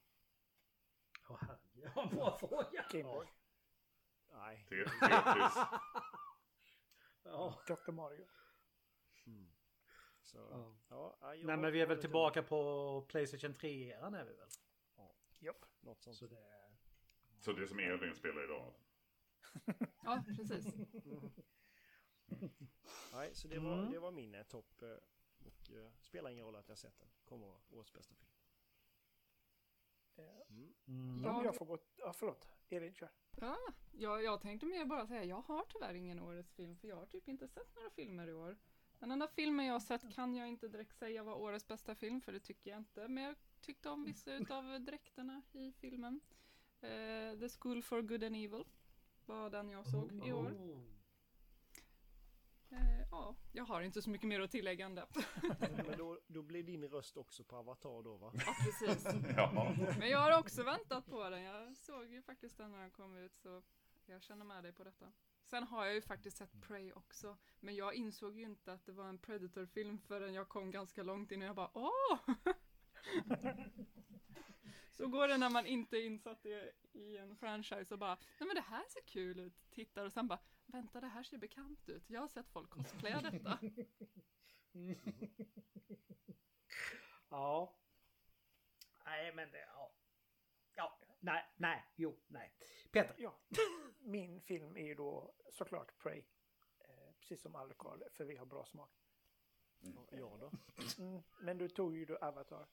Åh herregud, vad bra fråga. Gameboy. Nej, Te- Tetris. Ja. Dr. Mario. Mm. Så, Ja. ja. ja jag Nej men vi är väl tillbaka på Playstation 3-eran är vi väl? Japp. Något sånt. Så det... Så det som Elin spelar idag. Ja, precis. Nej, så det var, Mm. det var min eh, topp. Och eh, spelar ingen roll att jag sett den. Kommer vara årets bästa film. Eh, Mm. Mm. Ja, Jag- får gå... Ja, förlåt. Elin, kör. Ja, jag, jag tänkte mer bara säga, jag har tyvärr ingen årets film, för jag har typ inte sett några filmer i år. Den enda filmen jag har sett kan jag inte direkt säga var årets bästa film, för det tycker jag inte. Men jag tyckte om vissa utav dräkterna i filmen. Eh, The School for Good and Evil var den jag såg i år. Eh, ja, jag har inte så mycket mer att tillägga än det. Men då, då blir din röst också på Avatar då va? ja, precis. Ja. Men jag har också väntat på den. Jag såg ju faktiskt den när den kom ut, så jag känner med dig på detta. Sen har jag ju faktiskt sett Prey också, men jag insåg ju inte att det var en Predator-film förrän jag kom ganska långt in och jag bara åh! Så går det när man inte är insatt i, i en franchise och bara nej men det här ser kul ut, tittar och sen bara vänta det här ser bekant ut, jag har sett folk cosplaya detta. Ja. Nej men det, ja. Ja, nej, nej, jo, nej. Peter. Ja. Min film är ju då såklart Prey. Eh, precis som Alcard, för vi har bra smak. Ja, Jag då? Mm, men du tog ju då Avatar.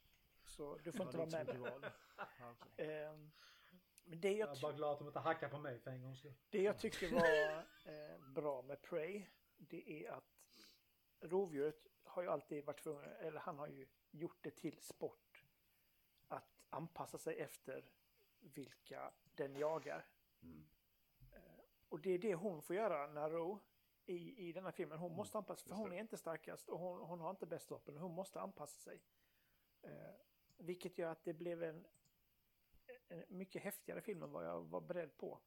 Så du får Ja, inte vara med. Ja, okej. Ehm, men det Jag jag, är bara glad att de inte hackar på mig för en gångs skull. det jag tyckte var eh, bra med Prey, det är att rovdjuret har ju alltid varit tvungen, eller han har ju gjort det till sport att anpassa sig efter vilka den jagar. Mm. Och det är det hon får göra, Naro, i, i den här filmen. Hon måste anpassa sig, för hon är inte starkast och hon, hon har inte bäst vapen. Hon måste anpassa sig. Eh, vilket gör att det blev en, en mycket häftigare film än vad jag var beredd på.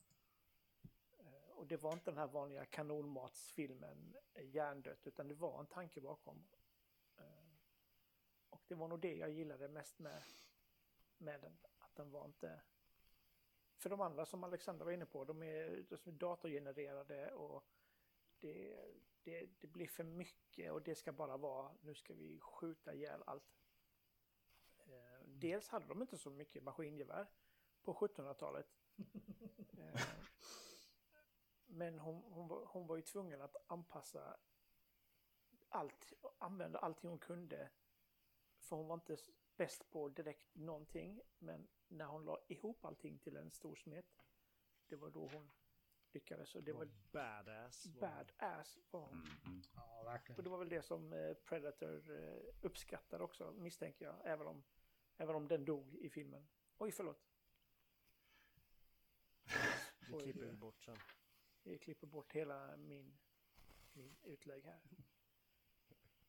Eh, och det var inte den här vanliga kanonmatsfilmen eh, hjärndött, utan det var en tanke bakom. Eh, och det var nog det jag gillade mest med, med den. Att den var inte... För de andra som Alexander var inne på, de är, de är datorgenererade och det, det, det blir för mycket och det ska bara vara, nu ska vi skjuta ihjäl allt. Eh, dels hade de inte så mycket maskingevär på 1700-talet. Eh, men hon, hon, var, hon var ju tvungen att anpassa allt, använda allting hon kunde. För hon var inte bäst på direkt någonting. Men när hon la ihop allting till en stor smet, det var då hon lyckades. Och det var Badass. badass var hon. Mm. Mm. Ja, Och verkligen. det var väl det som eh, Predator eh, uppskattade också, misstänker jag. Även om, även om den dog i filmen. Oj, förlåt. Det klipper vi bort sen. Jag klipper bort hela min, min utlägg här.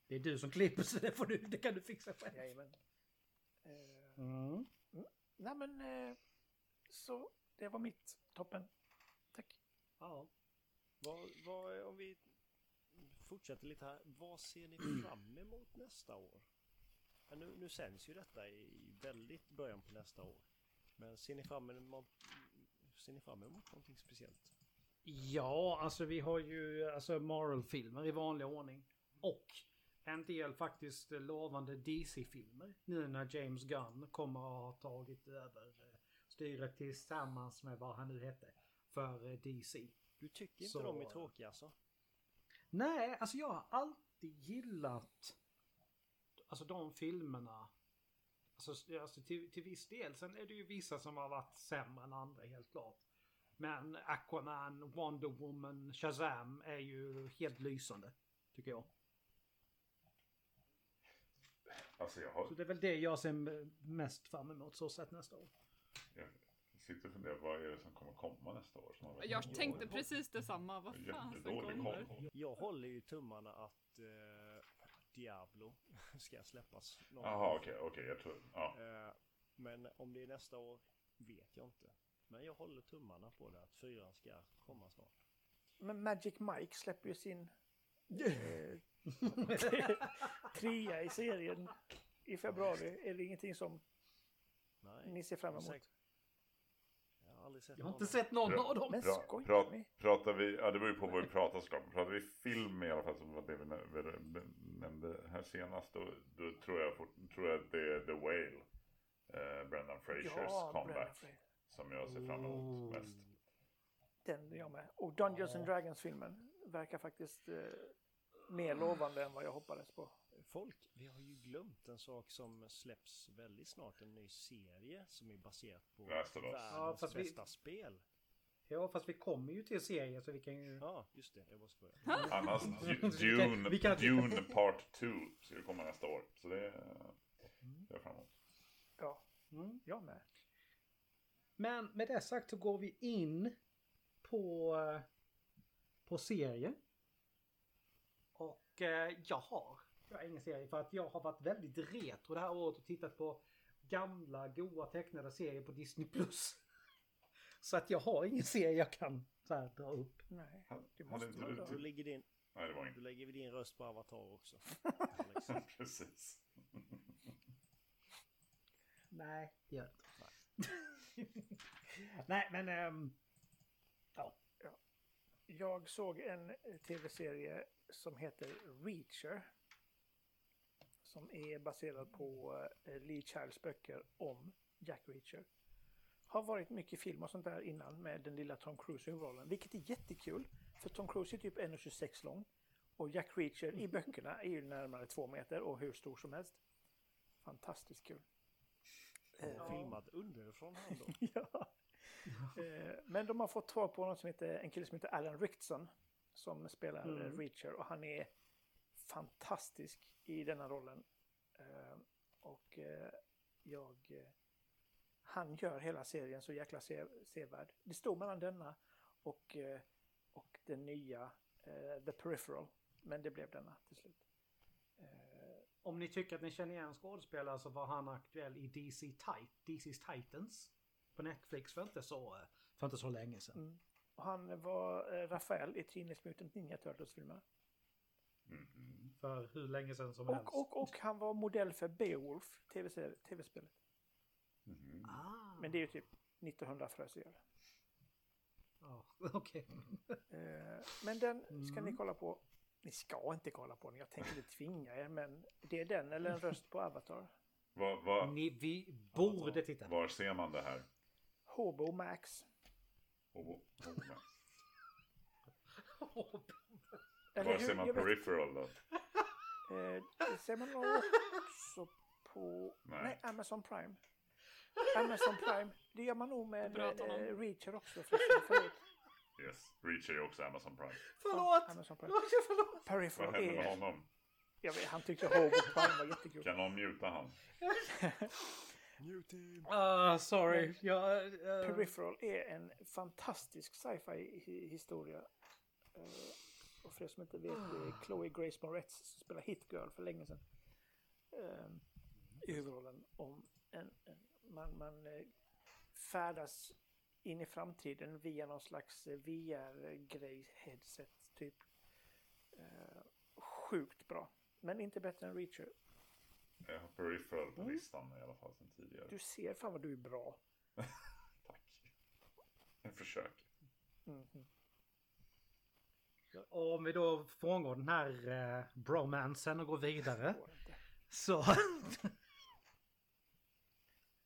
Det är du som klipper så det, får du, det kan du fixa själv. Jajamän. Eh, Mm. nej men, eh, så det var mitt toppen. Tack. Ja. Vad, vad, om vi fortsätter lite här. Vad ser ni fram emot nästa år? Ja, nu, nu sänds ju detta i väldigt början på nästa år. Men ser ni fram emot, ser ni fram emot någonting speciellt? Ja, alltså vi har ju alltså Marvel-filmer i vanlig ordning. Och en del faktiskt lovande DC-filmer. Nu när James Gunn kommer att ha tagit över eh, styret tillsammans med vad han nu hette. För eh, DC. Du tycker inte Så- de är tråkiga alltså? Nej, alltså jag har alltid gillat alltså de filmerna. Alltså, alltså till, till viss del. Sen är det ju vissa som har varit sämre än andra helt klart. Men Aquaman, Wonder Woman, Shazam är ju helt lysande. Tycker jag. Alltså jag, har, Så det är väl det jag ser mest fram emot så sett nästa år. jag sitter och funderar, vad är det som kommer komma nästa år? Som Jag tänkte dåligt? precis detsamma, vad fasen Jättedålig kommer? koll. Jag håller ju tummarna att eh, Diablo ska släppas. någon Jaha, okej, okej, jag tror, ja. Eh, men om det är nästa år vet jag inte. Men jag håller tummarna på det att fyran ska komma snart. Men Magic Mike släpper ju sin eh, trea i serien i februari. Är det ingenting som Nej. ni ser fram emot? Aldrig sett Jag har någon inte sett någon Ja. av dem. Men Pra, skojar pra, pratar vi, ja det beror ju på vad vi pratar såklart. Pratar vi film i alla fall som var det vi nä- vi nämnde här senast. Då, då tror, jag fort, tror jag att det är The Whale. Eh, Brendan Frasers Ja, comeback. Brendan. Som jag ser fram emot mest. Den jag med. Och Dungeons and Dragons-filmen verkar faktiskt eh, mer lovande än vad jag hoppades på. Folk, vi har ju glömt en sak som släpps väldigt snart. En ny serie som är baserad på världens Ja, fast vi- bästa spel. Ja, fast vi kommer ju till serier så vi kan ju... Ja, just det. Jag måste börja. Annars Vi Du- kan- Dune, vi kan- Dune Part 2 ska ju komma nästa år. Så det är jag fram emot. Ja, Mm. jag med. Men med det sagt så går vi in på, eh, på serie. Och eh, jag har, jag har ingen serie för att jag har varit väldigt retro det här året och tittat på gamla goa tecknade serier på Disney+. Plus. Så att jag har ingen serie jag kan så här dra upp. Nej, det måste man du då. Du lägger din, Nej, det var du inte. lägger vi din röst på Avatar också. Alex. Precis. Nej, det gör jag inte. Nej, men... ehm, ja. Jag såg en tv-serie som heter Reacher. Som är baserad på eh, Lee Childs böcker om Jack Reacher. Har varit mycket film och sånt där innan med den lilla Tom Cruise i huvudrollen. Vilket är jättekul. För Tom Cruise är typ 1,26 lång. Och Jack Reacher i böckerna är ju närmare två meter och hur stor som helst. Fantastiskt kul. Och Filmat underifrån han då. ja. Eh, Men de har fått tag på någon som heter, en kille som heter Alan Rickson. Som spelar mm. Reacher och han är fantastisk i denna rollen. Eh, Och eh, jag... eh, Han gör hela serien så jäkla se, sevärd. Det stod mellan denna och, och den nya The Peripheral. Men det blev denna till slut. Om ni tycker att ni känner igen skådespelare så var han aktuell i DC Tit DC's Titans. På Netflix för inte så, för inte så länge sedan. Mm. Och han var Rafael i Teenage Mutant Ninja Turtles-filmerna. Mhm. För hur länge sedan som helst. Och, och, och han var modell för Beowulf, tv-spelet. Mhm. Ah. Men det är ju typ 1900 frösigare. Ja, okej. Eh, men den ska ni Mm. kolla på. Ni ska inte kolla på den, jag tänker inte tvinga er, men det är den eller en röst på Avatar. Var, var, Ni, vi borde titta på var ser man det här? Hobo Max. Och, och, Eller var ser man vet- peripheral då? Eh, det ser man nog också på Nej. Nej. Amazon Prime. Amazon Prime, det gör man nog med eh, Reacher också. Förlåt. Yes, Reach är också Amazon Prime. Förlåt! Amazon Prime. Förlåt! Vad Peripheral hände med är... honom? Jag vet, han tyckte Hobo Prime var jättekul. Kan någon muta han? Ah, sorry. Jag, eh, Peripheral är en fantastisk sci-fi hi- historia. Eh, och för er som inte vet, det är Chloe Grace Moretz som spelar Hit Girl för länge sedan. Eh, I huvudrollen om en, en man, man eh, färdas in i framtiden via någon slags eh, VR-grej, headset typ. Eh, sjukt bra. Men inte bättre än Reacher. Jag har peripheral på Mm. listan i alla fall sedan tidigare. Du ser fan vad du är bra. Tack. Jag försöker. Mhm. Och om vi då frångår den här eh, bromansen och går vidare. Så...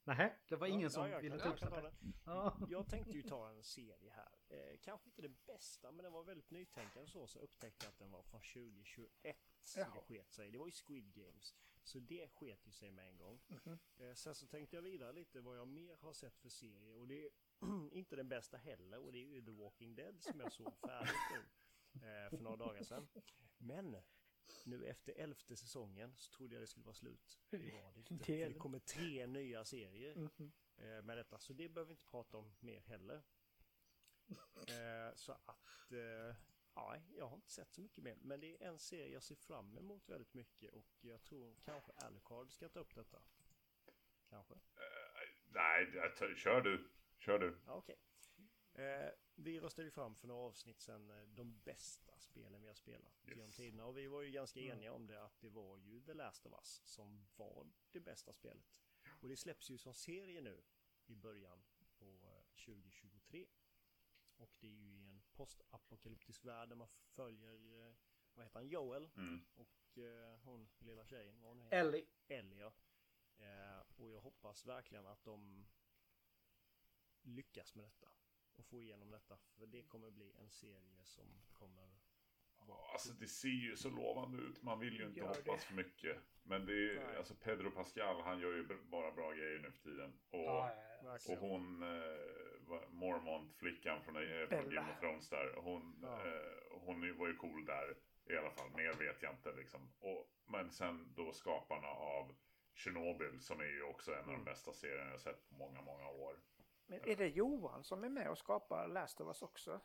Nej, det var ingen som jag ville ta upp det. Ja. Jag tänkte ju ta en serie här. Eh, kanske inte det bästa, men den var väldigt nytänkande så. Så upptäckte jag att den var från 2021. Så Jaha. det sket sig. Det var ju Squid Games. Så det sket ju sig med en gång. Mhm. Eh, sen så tänkte jag vidare lite vad jag mer har sett för serie. Och det är inte den bästa heller. Och det är ju The Walking Dead som jag såg färdigt nu. Eh, för några dagar sedan. Men nu efter elfte säsongen så trodde jag det skulle vara slut. Det var det inte. För det kommer tre nya serier Mhm. eh, med detta. Så det behöver vi inte prata om mer heller. Eh, så att, eh, ja, jag har inte sett så mycket mer. Men det är en serie jag ser fram emot väldigt mycket och jag tror kanske Alucard ska ta upp detta. Kanske. Nej, kör du. Kör du. Okej. Eh, vi röstade ju fram för några avsnitt sedan eh, de bästa spelen vi har spelat Yes. genom tiderna. Och vi var ju ganska eniga om det att det var ju The Last of Us som var det bästa spelet. Och det släpps ju som serie nu i början på eh, 2023. Och det är ju i en postapokalyptisk värld där man följer, eh, vad heter han, Joel Mm. och eh, hon lilla tjejen, vad hon heter? Ellie. Ellie ja. Eh, och jag hoppas verkligen att de lyckas med detta. Och få igenom detta. För det kommer bli en serie som kommer Ja, Alltså det ser ju så lovande ut. Man vill ju inte Gör hoppas det. för mycket. Men det är Nej. alltså Pedro Pascal, han gör ju bara bra grejer nu för tiden. Och, Ja, ja, ja. och hon, eh, Mormont-flickan från, eh, från. Game of Thrones där. Hon, Ja. eh, hon var ju cool där i alla fall. Mer vet jag inte liksom. Och, men sen då skaparna av Chernobyl som är ju också en av de Mm. bästa serierna jag sett på många, många år. Men är det Johan som är med och skapar Last of Us också?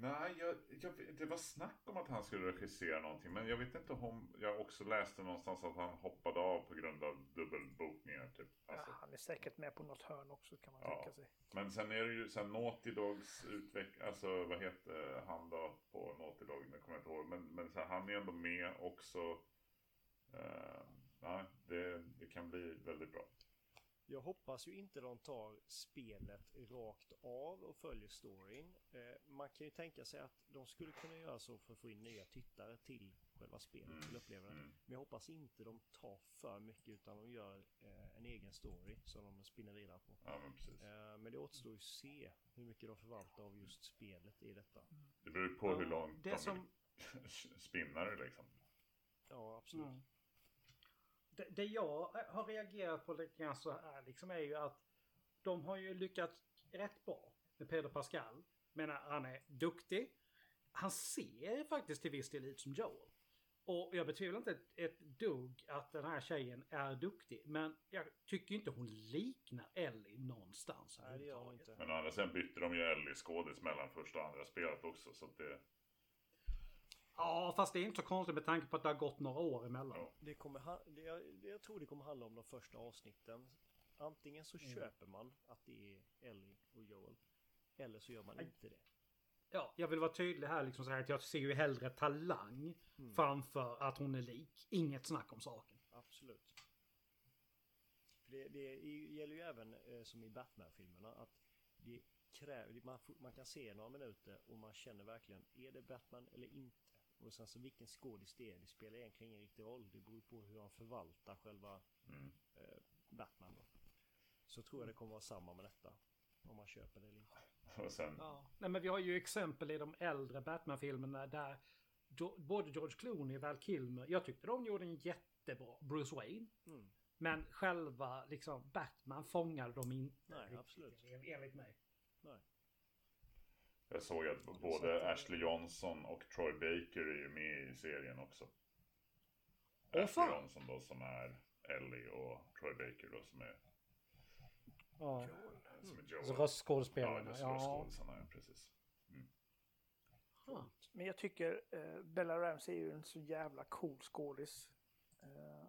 Nej, jag, jag, det var snack om att han skulle regissera någonting. Men jag vet inte om jag också läste någonstans att han hoppade av på grund av dubbelbokningar. Typ. Alltså, Ja, han är säkert med på något hörn också kan man Ja. tänka sig. Men sen är det ju sen Naughty Dogs utveckling, alltså vad heter han då på Naughty Dog, nu kommer jag inte ihåg. Men, men så här, han är ändå med också. Uh, nej, det, det kan bli väldigt bra. Jag hoppas ju inte de tar spelet rakt av och följer storyn. Eh, man kan ju tänka sig att de skulle kunna göra så för att få in nya tittare till själva spelet, Mm, till mm. Men jag hoppas inte de tar för mycket utan de gör eh, en egen story som de spinner vidare på. Ja, men. Eh, men det återstår ju att se hur mycket de förvaltar av just spelet i detta. Det beror ju på hur långt det de som- vill spinna det liksom. Ja, absolut. Mm. Det, det jag har reagerat på lite grann så här liksom är ju att de har ju lyckats rätt bra med Pedro Pascal. Men han är duktig. Han ser faktiskt till viss del ut som Joel. Och jag betvivlar inte ett, ett dugg att den här tjejen är duktig. Men jag tycker inte hon liknar Ellie någonstans Nej, det gör hon inte. Men andra sidan bytte de ju Ellie skådis mellan första och andra spelet också. Så att det, Ja, fast det är inte så konstigt med tanke på att det har gått några år emellan. Det kommer, jag, jag tror det kommer handla om de första avsnitten. Antingen så Mm. köper man att det är Ellie och Joel. Eller så gör man Nej. inte det. Ja, jag vill vara tydlig här liksom så här att jag ser ju hellre talang Mm. framför att hon är lik. Inget snack om saken. Absolut. För det, det gäller ju även eh, som i Batman-filmerna att det kräver, man, man kan se några minuter och man känner verkligen är det Batman eller inte. Och sen så vilken skådis det är, det spelar egentligen ingen riktig roll. Det beror på hur han förvaltar själva mm. eh, Batman då. Så tror jag det kommer vara samma med detta. Om man köper det eller inte. Och sen, Ja. Nej, men vi har ju exempel i de äldre Batman-filmerna där jo, både George Clooney och Val Kilmer, jag tyckte de gjorde en jättebra Bruce Wayne. Mm. Men själva liksom Batman fångade de inte. Nej, absolut. en- Enligt mig. Nej. Jag såg att både Ashley Johnson och Troy Baker är ju med i serien också. Åh, Ashley fan! Johnson då som är Ellie och Troy Baker då som är, Ja. som är Joel. Alltså Ja, röstskådespelarna. Ja. röstskådisarna, ja precis. ja. Men jag tycker eh, Bella Ramsey är ju en så jävla cool skådis. Eh,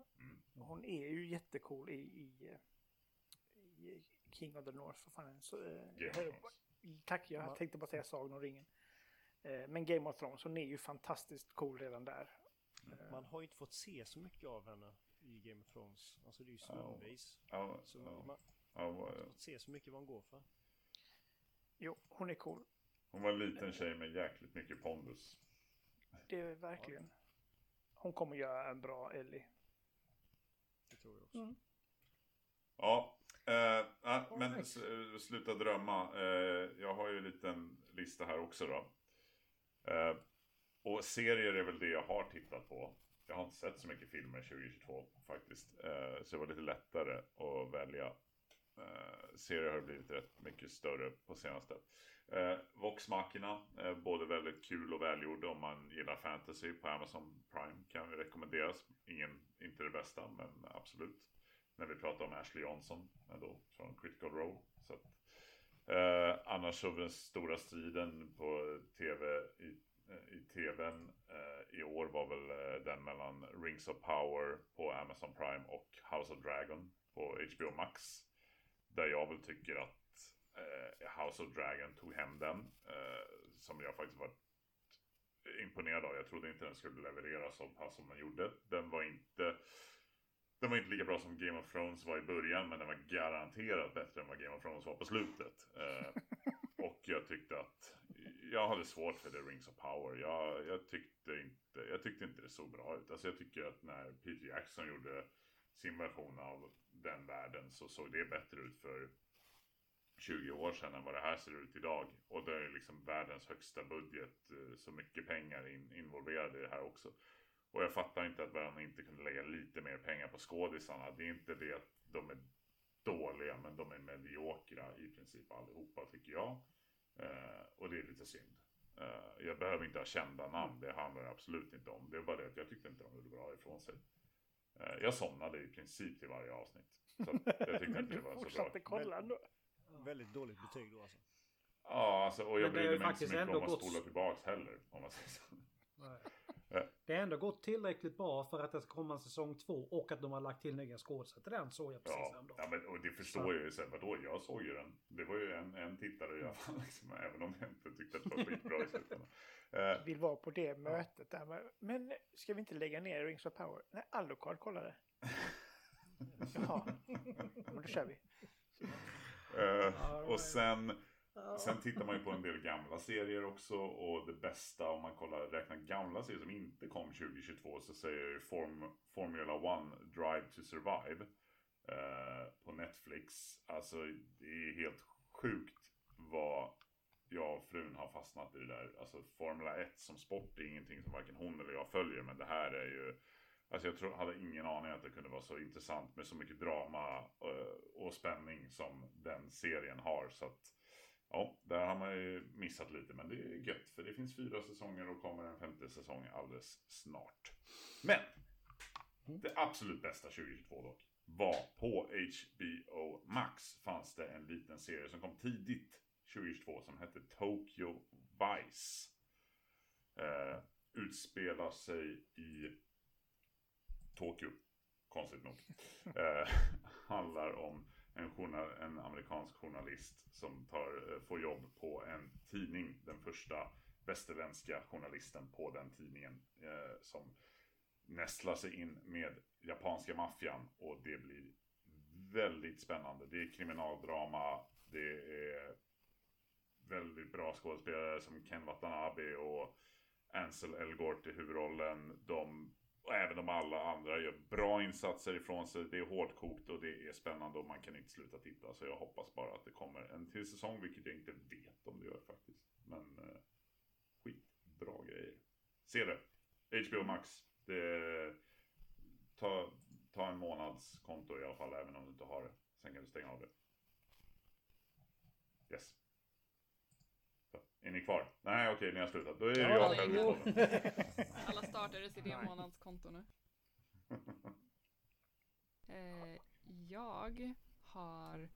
Mm. hon är ju jättecool i, i, eh, i King of the North. Vad fan är det? Så, eh, Game of Thrones. Tack, jag Ma- tänkte bara säga Sagan om ringen. Eh, men Game of Thrones, hon är ju fantastiskt cool redan där. Eh, Man har ju inte fått se så mycket av henne i Game of Thrones. Alltså det är ju stundvis. Ja, Så ja, man ja, har inte fått se så mycket vad hon går för. Jo, hon är cool. hon var en liten tjej med jäkligt mycket pondus. Det är verkligen. Hon kommer göra en bra Ellie. Det tror jag också. Mm. Ja, eh, ja, men Alright. s- eh, sluta drömma. Eh, jag har ju en liten lista här också då. Och serier är väl det jag har tittat på. Jag har inte sett så mycket filmer 2022 faktiskt. Så det var lite lättare att välja. Serier har blivit rätt mycket större på senaste. Eh, Vox Machina, både väldigt kul och välgjord om man gillar fantasy på Amazon Prime kan rekommenderas. Ingen, inte det bästa, men absolut när vi pratar om Ashley Johnson ändå, från Critical Role. Så att, eh, annars så den stora striden på tv i, eh, i tvn eh, i år var väl eh, den mellan Rings of Power på Amazon Prime och House of Dragon på HBO Max. Där jag väl tycker att eh, House of Dragon tog hem den. Eh, som jag faktiskt var imponerad av. Jag trodde inte den skulle leverera så pass som den gjorde. Den var inte den var inte lika bra som Game of Thrones var i början, men den var garanterat bättre än vad Game of Thrones var på slutet. Eh, och jag tyckte att jag hade svårt för The Rings of Power. Jag, jag, tyckte inte, jag tyckte inte det såg bra ut. Alltså jag tycker att när Peter Jackson gjorde sin version av den världen så såg det bättre ut för 20 år sedan än vad det här ser ut idag. Och det är liksom världens högsta budget, eh, så mycket pengar in, involverade i det här också. Och jag fattar inte att man inte kunde lägga lite mer pengar på skådisarna. Det är inte det att de är dåliga, men de är mediokra i princip allihopa tycker jag. Eh, och det är lite synd. Eh, jag behöver inte ha kända namn, det handlar absolut inte om. Det är bara det att jag tyckte inte de gjorde bra ifrån sig. Eh, jag somnade i princip till varje avsnitt. Så jag tyckte inte det var så bra. fortsatte kolla ändå. Väldigt dåligt betyg då alltså. Ja, alltså, och jag brydde mig inte så mycket om att spola tillbaks heller. Om man säger så. Nej. Det har ändå gått tillräckligt bra för att det ska komma en säsong två och att de har lagt till nya skådespelare till den såg jag precis Ja, häromdagen. ja men, och det förstår jag ju sen. Vadå, jag såg ju den. Det var ju en, en tittare i alla fall. Liksom, även om jag inte tyckte att det var skitbra i slutändan. Eh, Vill vara på det mötet där. med- Men ska vi inte lägga ner Rings of Power? Nej, Alucard kollade. Jaha, men då kör vi. eh, och sen, sen tittar man ju på en del gamla serier också. Och det bästa om man kollar, räknar gamla serier som inte kom 2022 så säger jag ju Form, Formula One Drive to Survive. Eh, på Netflix. Alltså det är helt sjukt vad jag och frun har fastnat i det där. Alltså Formula 1 som sport är ingenting som varken hon eller jag följer. Men det här är ju... Alltså jag tror, hade ingen aning att det kunde vara så intressant med så mycket drama och, och spänning som den serien har. Så att ja, där har man ju missat lite. Men det är gött för det finns fyra säsonger och kommer en femte säsong alldeles snart. Men det absolut bästa 2022 dock var på HBO Max fanns det en liten serie som kom tidigt 2022 som hette Tokyo Vice. Eh, utspelar sig i Tokyo, konstigt nog. Eh, handlar om en, journal, en amerikansk journalist som tar, eh, får jobb på en tidning. Den första västerländska journalisten på den tidningen. Eh, som nästlar sig in med japanska maffian. Och det blir väldigt spännande. Det är kriminaldrama. Det är väldigt bra skådespelare som Ken Watanabe och Ansel Elgort i huvudrollen. De, och även om alla andra gör bra insatser ifrån sig. Det är hårdkokt och det är spännande och man kan inte sluta titta. Så jag hoppas bara att det kommer en till säsong, vilket jag inte vet om det gör faktiskt. Men eh, skitbra grejer. Se det! HBO Max. Det, ta, ta en månads konto i alla fall, även om du inte har det. Sen kan du stänga av det. Yes. Är ni kvar? Nej, okej, ni har slutat. Då är det Ja, jag själv i podden. Alla startade sitt månadskonto nu. Eh, jag har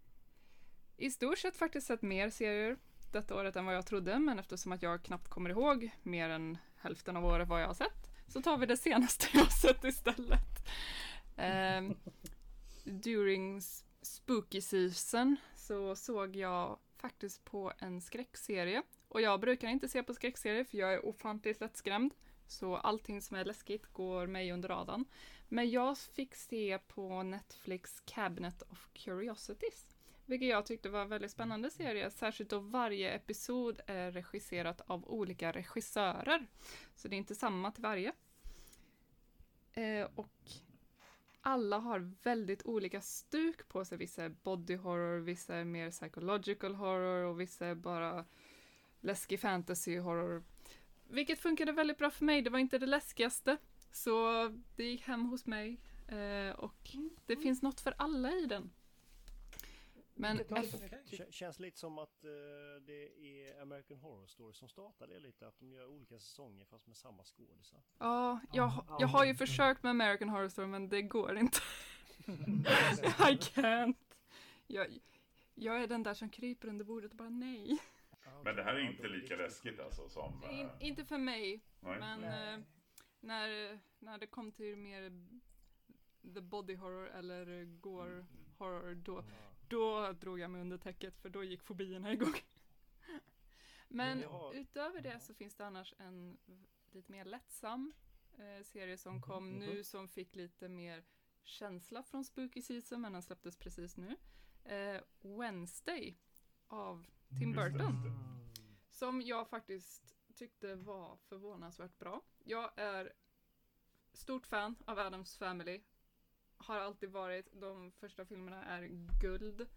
i stort sett faktiskt sett mer serier detta året än vad jag trodde, men eftersom att jag knappt kommer ihåg mer än hälften av året vad jag har sett, så tar vi det senaste jag har sett istället. Eh, during spooky season så såg jag faktiskt på en skräckserie. Och jag brukar inte se på skräckserier för jag är ofantligt lättskrämd. Så allting som är läskigt går mig under radarn. Men jag fick se på Netflix Cabinet of Curiosities. Vilket jag tyckte var en väldigt spännande serie. Särskilt då varje episod är regisserat av olika regissörer. Så det är inte samma till varje. Eh, och alla har väldigt olika stuk på sig. Vissa är body horror, vissa är mer psychological horror och vissa är bara läskig fantasy horror. Vilket funkade väldigt bra för mig. Det var inte det läskigaste. Så det gick hem hos mig. Eh, och det finns något för alla i den. Men? K- känns lite som att eh, det är American Horror Story som startar det lite. Att de gör olika säsonger fast med samma skådisar. ja, jag, jag har ju försökt med American Horror Story men det går inte. I can't. Jag, jag är den där som kryper under bordet och bara nej. Men det här är inte lika läskigt alltså som... In, eh, inte för mig. nej. Men Nej. eh, när, när det kom till mer the body horror eller gore horror då, då drog jag mig under täcket för då gick fobierna igång. Men har- utöver det så finns det annars en lite mer lättsam eh, serie som kom nu som fick lite mer känsla från Spooky Season, men den släpptes precis nu. Eh, Wednesday av Tim Burton. Som jag faktiskt tyckte var förvånansvärt bra. Jag är stort fan av Adams Family. Har alltid varit. De första filmerna är guld.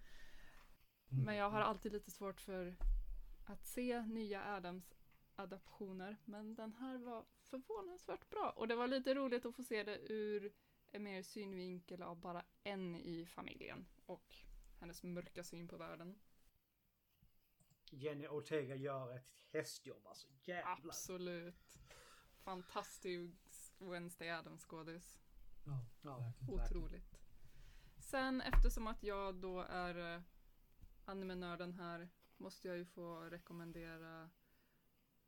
Men jag har alltid lite svårt för att se nya Adams adaptioner. Men den här var förvånansvärt bra. Och det var lite roligt att få se det ur en mer synvinkel av bara en i familjen. Och hennes mörka syn på världen. Jenny Ortega gör ett hästjobb alltså. Jävlar. Absolut. Fantastisk Wednesday Addams-skådis. Ja, Ja, verkligen. Otroligt. Sen eftersom att jag då är eh, anime-nörden här måste jag ju få rekommendera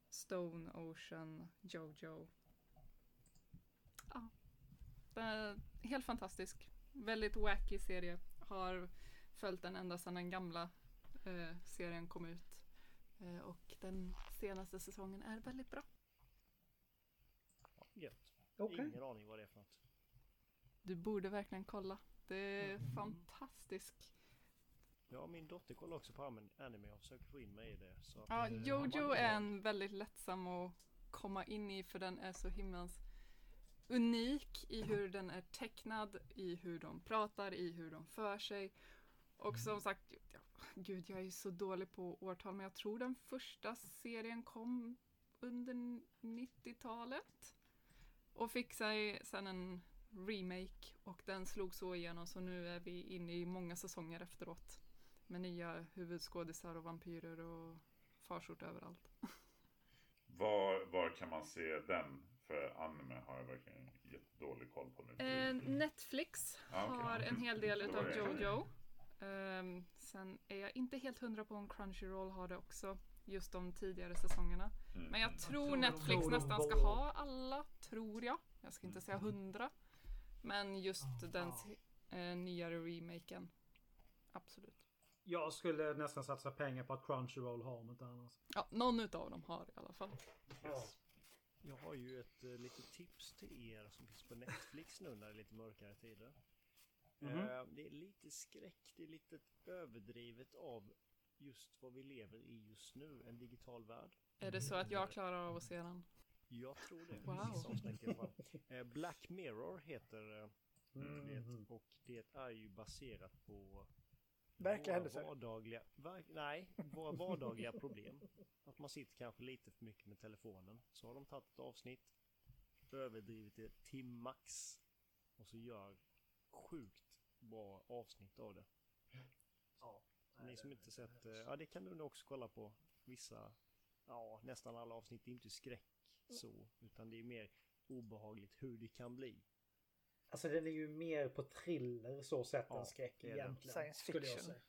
Stone Ocean Jojo. Ja. Den är helt fantastisk. Väldigt wacky serie. Har följt den ända sedan den gamla eh, serien kom ut. Eh, och den senaste säsongen är väldigt bra. Ja, gött. Okej. Ingen aning vad det är för något. Du borde verkligen kolla. Det är Mm. fantastisk. Ja, min dotter kollar också på anime och försöker få in mig i det. Så att, Ja, eh, Jojo jag- är en väldigt lättsam att komma in i för den är så himlans unik i hur den är tecknad, i hur de pratar, i hur de för sig. Och som sagt, ja, gud jag är så dålig på årtal men jag tror den första serien kom under 90-talet. Och fick sig sen en remake och den slog så igenom så nu är vi inne i många säsonger efteråt. Med nya huvudskådisar och vampyrer och farsot överallt. Var, var kan man se den? För anime har jag verkligen jättedålig koll på nu. Eh, Netflix okej. har en hel del det. Jojo. Ehm, sen är jag inte helt hundra på om Crunchyroll har det också. Just de tidigare säsongerna. Mm. Men jag tror tror Netflix nästan ska ha alla, tror jag. Jag ska inte säga hundra. Men just Ja. den eh, nyare remaken. Absolut. Jag skulle nästan satsa pengar på att Crunchyroll har inte annars. Ja, någon utav dem har i alla fall. Yes. Jag har ju ett uh, litet tips till er som finns på Netflix nu när det är lite mörkare tider. Mhm. Eh, det är lite skräck, det är lite överdrivet av just vad vi lever i just nu, en digital värld. Är det så att jag klarar av att se den? Jag tror det. Wow. Eh, Black Mirror heter eh, Mhm. det och det är ju baserat på Verkliga händelser. vardagliga, var, nej, våra vardagliga problem. Att man sitter kanske lite för mycket med telefonen. Så har de tagit ett avsnitt, överdrivit det till max och så gör sjukt bra avsnitt av det. Ja. Ni som inte sett, eh, ja det kan du nog också kolla på. Vissa, ja nästan alla avsnitt är inte skräck så, utan det är mer obehagligt hur det kan bli. Alltså den är ju mer på thriller så sett Ja, än skräck det egentligen. Science skulle jag fiction. säga.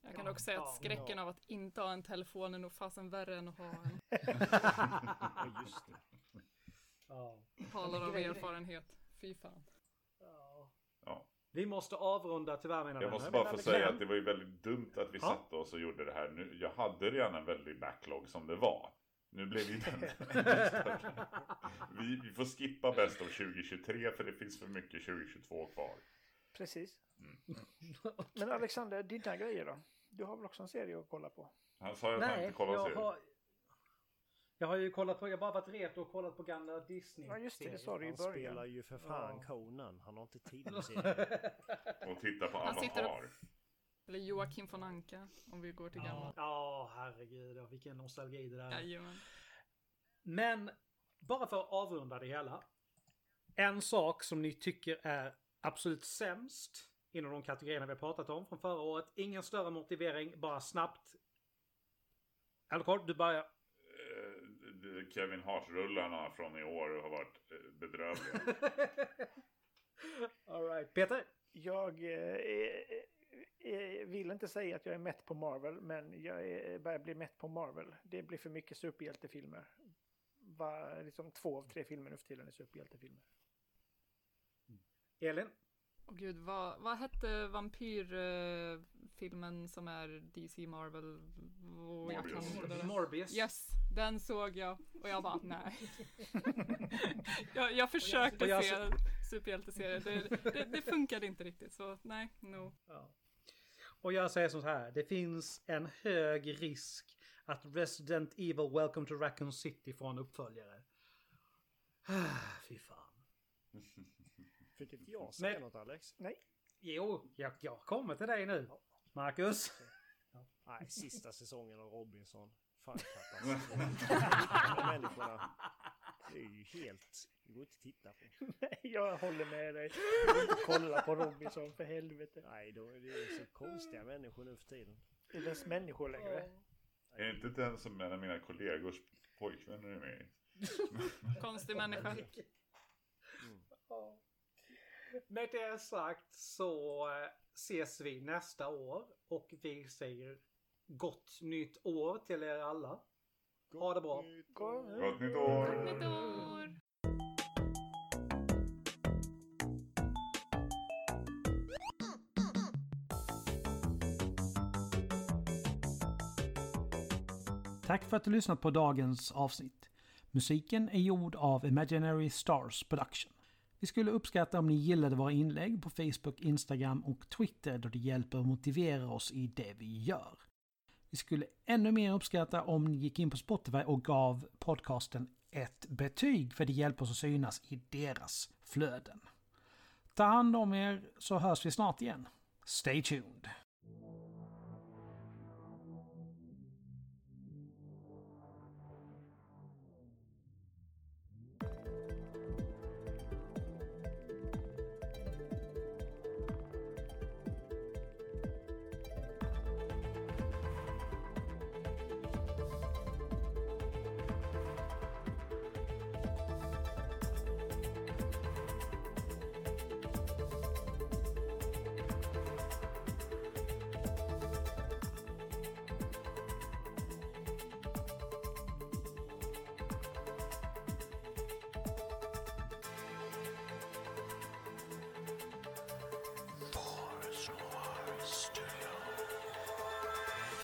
Jag kan Ja, också säga att ja, skräcken ja. av att inte ha en telefon är nog fasen värre än att ha en. Ja just det. Ja. Talar av erfarenhet. Fy fan. Vi måste avrunda tyvärr mina Jag vänner. måste bara få säga att det var ju väldigt dumt att vi Ja. satte oss och gjorde det här nu. Jag hade redan en väldig backlog som det var. Nu blev ju den vi, vi får skippa bäst av 2023 för det finns för mycket 2022 kvar. Precis. Mm. Men Alexander, dina grejer då? Du har väl också en serie att kolla på? Han sa ju att han Nej, inte kollar jag serier. har... Jag har ju kollat på, jag har bara varit retro och kollat på gamla Disney. Ja just det, det sa du i Han början. spelar ju för fan Ja. Conan. Han har inte tid med serier. Och titta på Han Avatar. Eller Joakim von Anka, om vi går till Ja, gamla. ja herregud. ja, Vilken nostalgi det där är. Jajamän. Men bara för att avrunda det hela. En sak som ni tycker är absolut sämst inom de kategorierna vi har pratat om från förra året. Ingen större motivering, bara snabbt. Alkohol, du börjar. Kevin Hart-rullarna från i år har varit eh, bedrövliga. All right. Peter? Jag eh, eh, eh, vill inte säga att jag är mätt på Marvel, men jag är, börjar bli mätt på Marvel. Det blir för mycket superhjältefilmer. Va, liksom två av tre filmer nu för tiden är superhjältefilmer. Elin? Åh gud, vad, vad hette vampyrfilmen som är DC Marvel? Oh, jag kan inte det. Morbius. Yes, den såg jag och jag bara nej. jag, jag försökte jag- se superhjälteserier, det, det, det funkade inte riktigt så nej, no. Ja. Och jag säger så här, det finns en hög risk att Resident Evil Welcome to Raccoon City får en uppföljare. Fy fan. Fick inte jag säga Men- något Alex? Jo, jag, jag kommer till dig nu. Marcus. Nej, sista säsongen av Robinson. Fan katastrof. Människorna. Det är ju helt... Det går inte att titta på. Nej, jag håller med dig. Kolla på Robinson för helvete. Nej, de, det är så konstiga människor nu för tiden. Är det ens människor längre? Är det inte den som en av mina kollegors pojkvänner är med? Konstig människa. Mm. Med det sagt så eh, ses vi nästa år och vi säger gott nytt år till er alla. Ha det bra. Gott nytt år! Nytt år! Tack för att du lyssnat på dagens avsnitt. Musiken är gjord av Imaginary Stars Production. Vi skulle uppskatta om ni gillade våra inlägg på Facebook, Instagram och Twitter då det hjälper att motivera oss i det vi gör. Vi skulle ännu mer uppskatta om ni gick in på Spotify och gav podcasten ett betyg för det hjälper oss att synas i deras flöden. Ta hand om er så hörs vi snart igen. Stay tuned!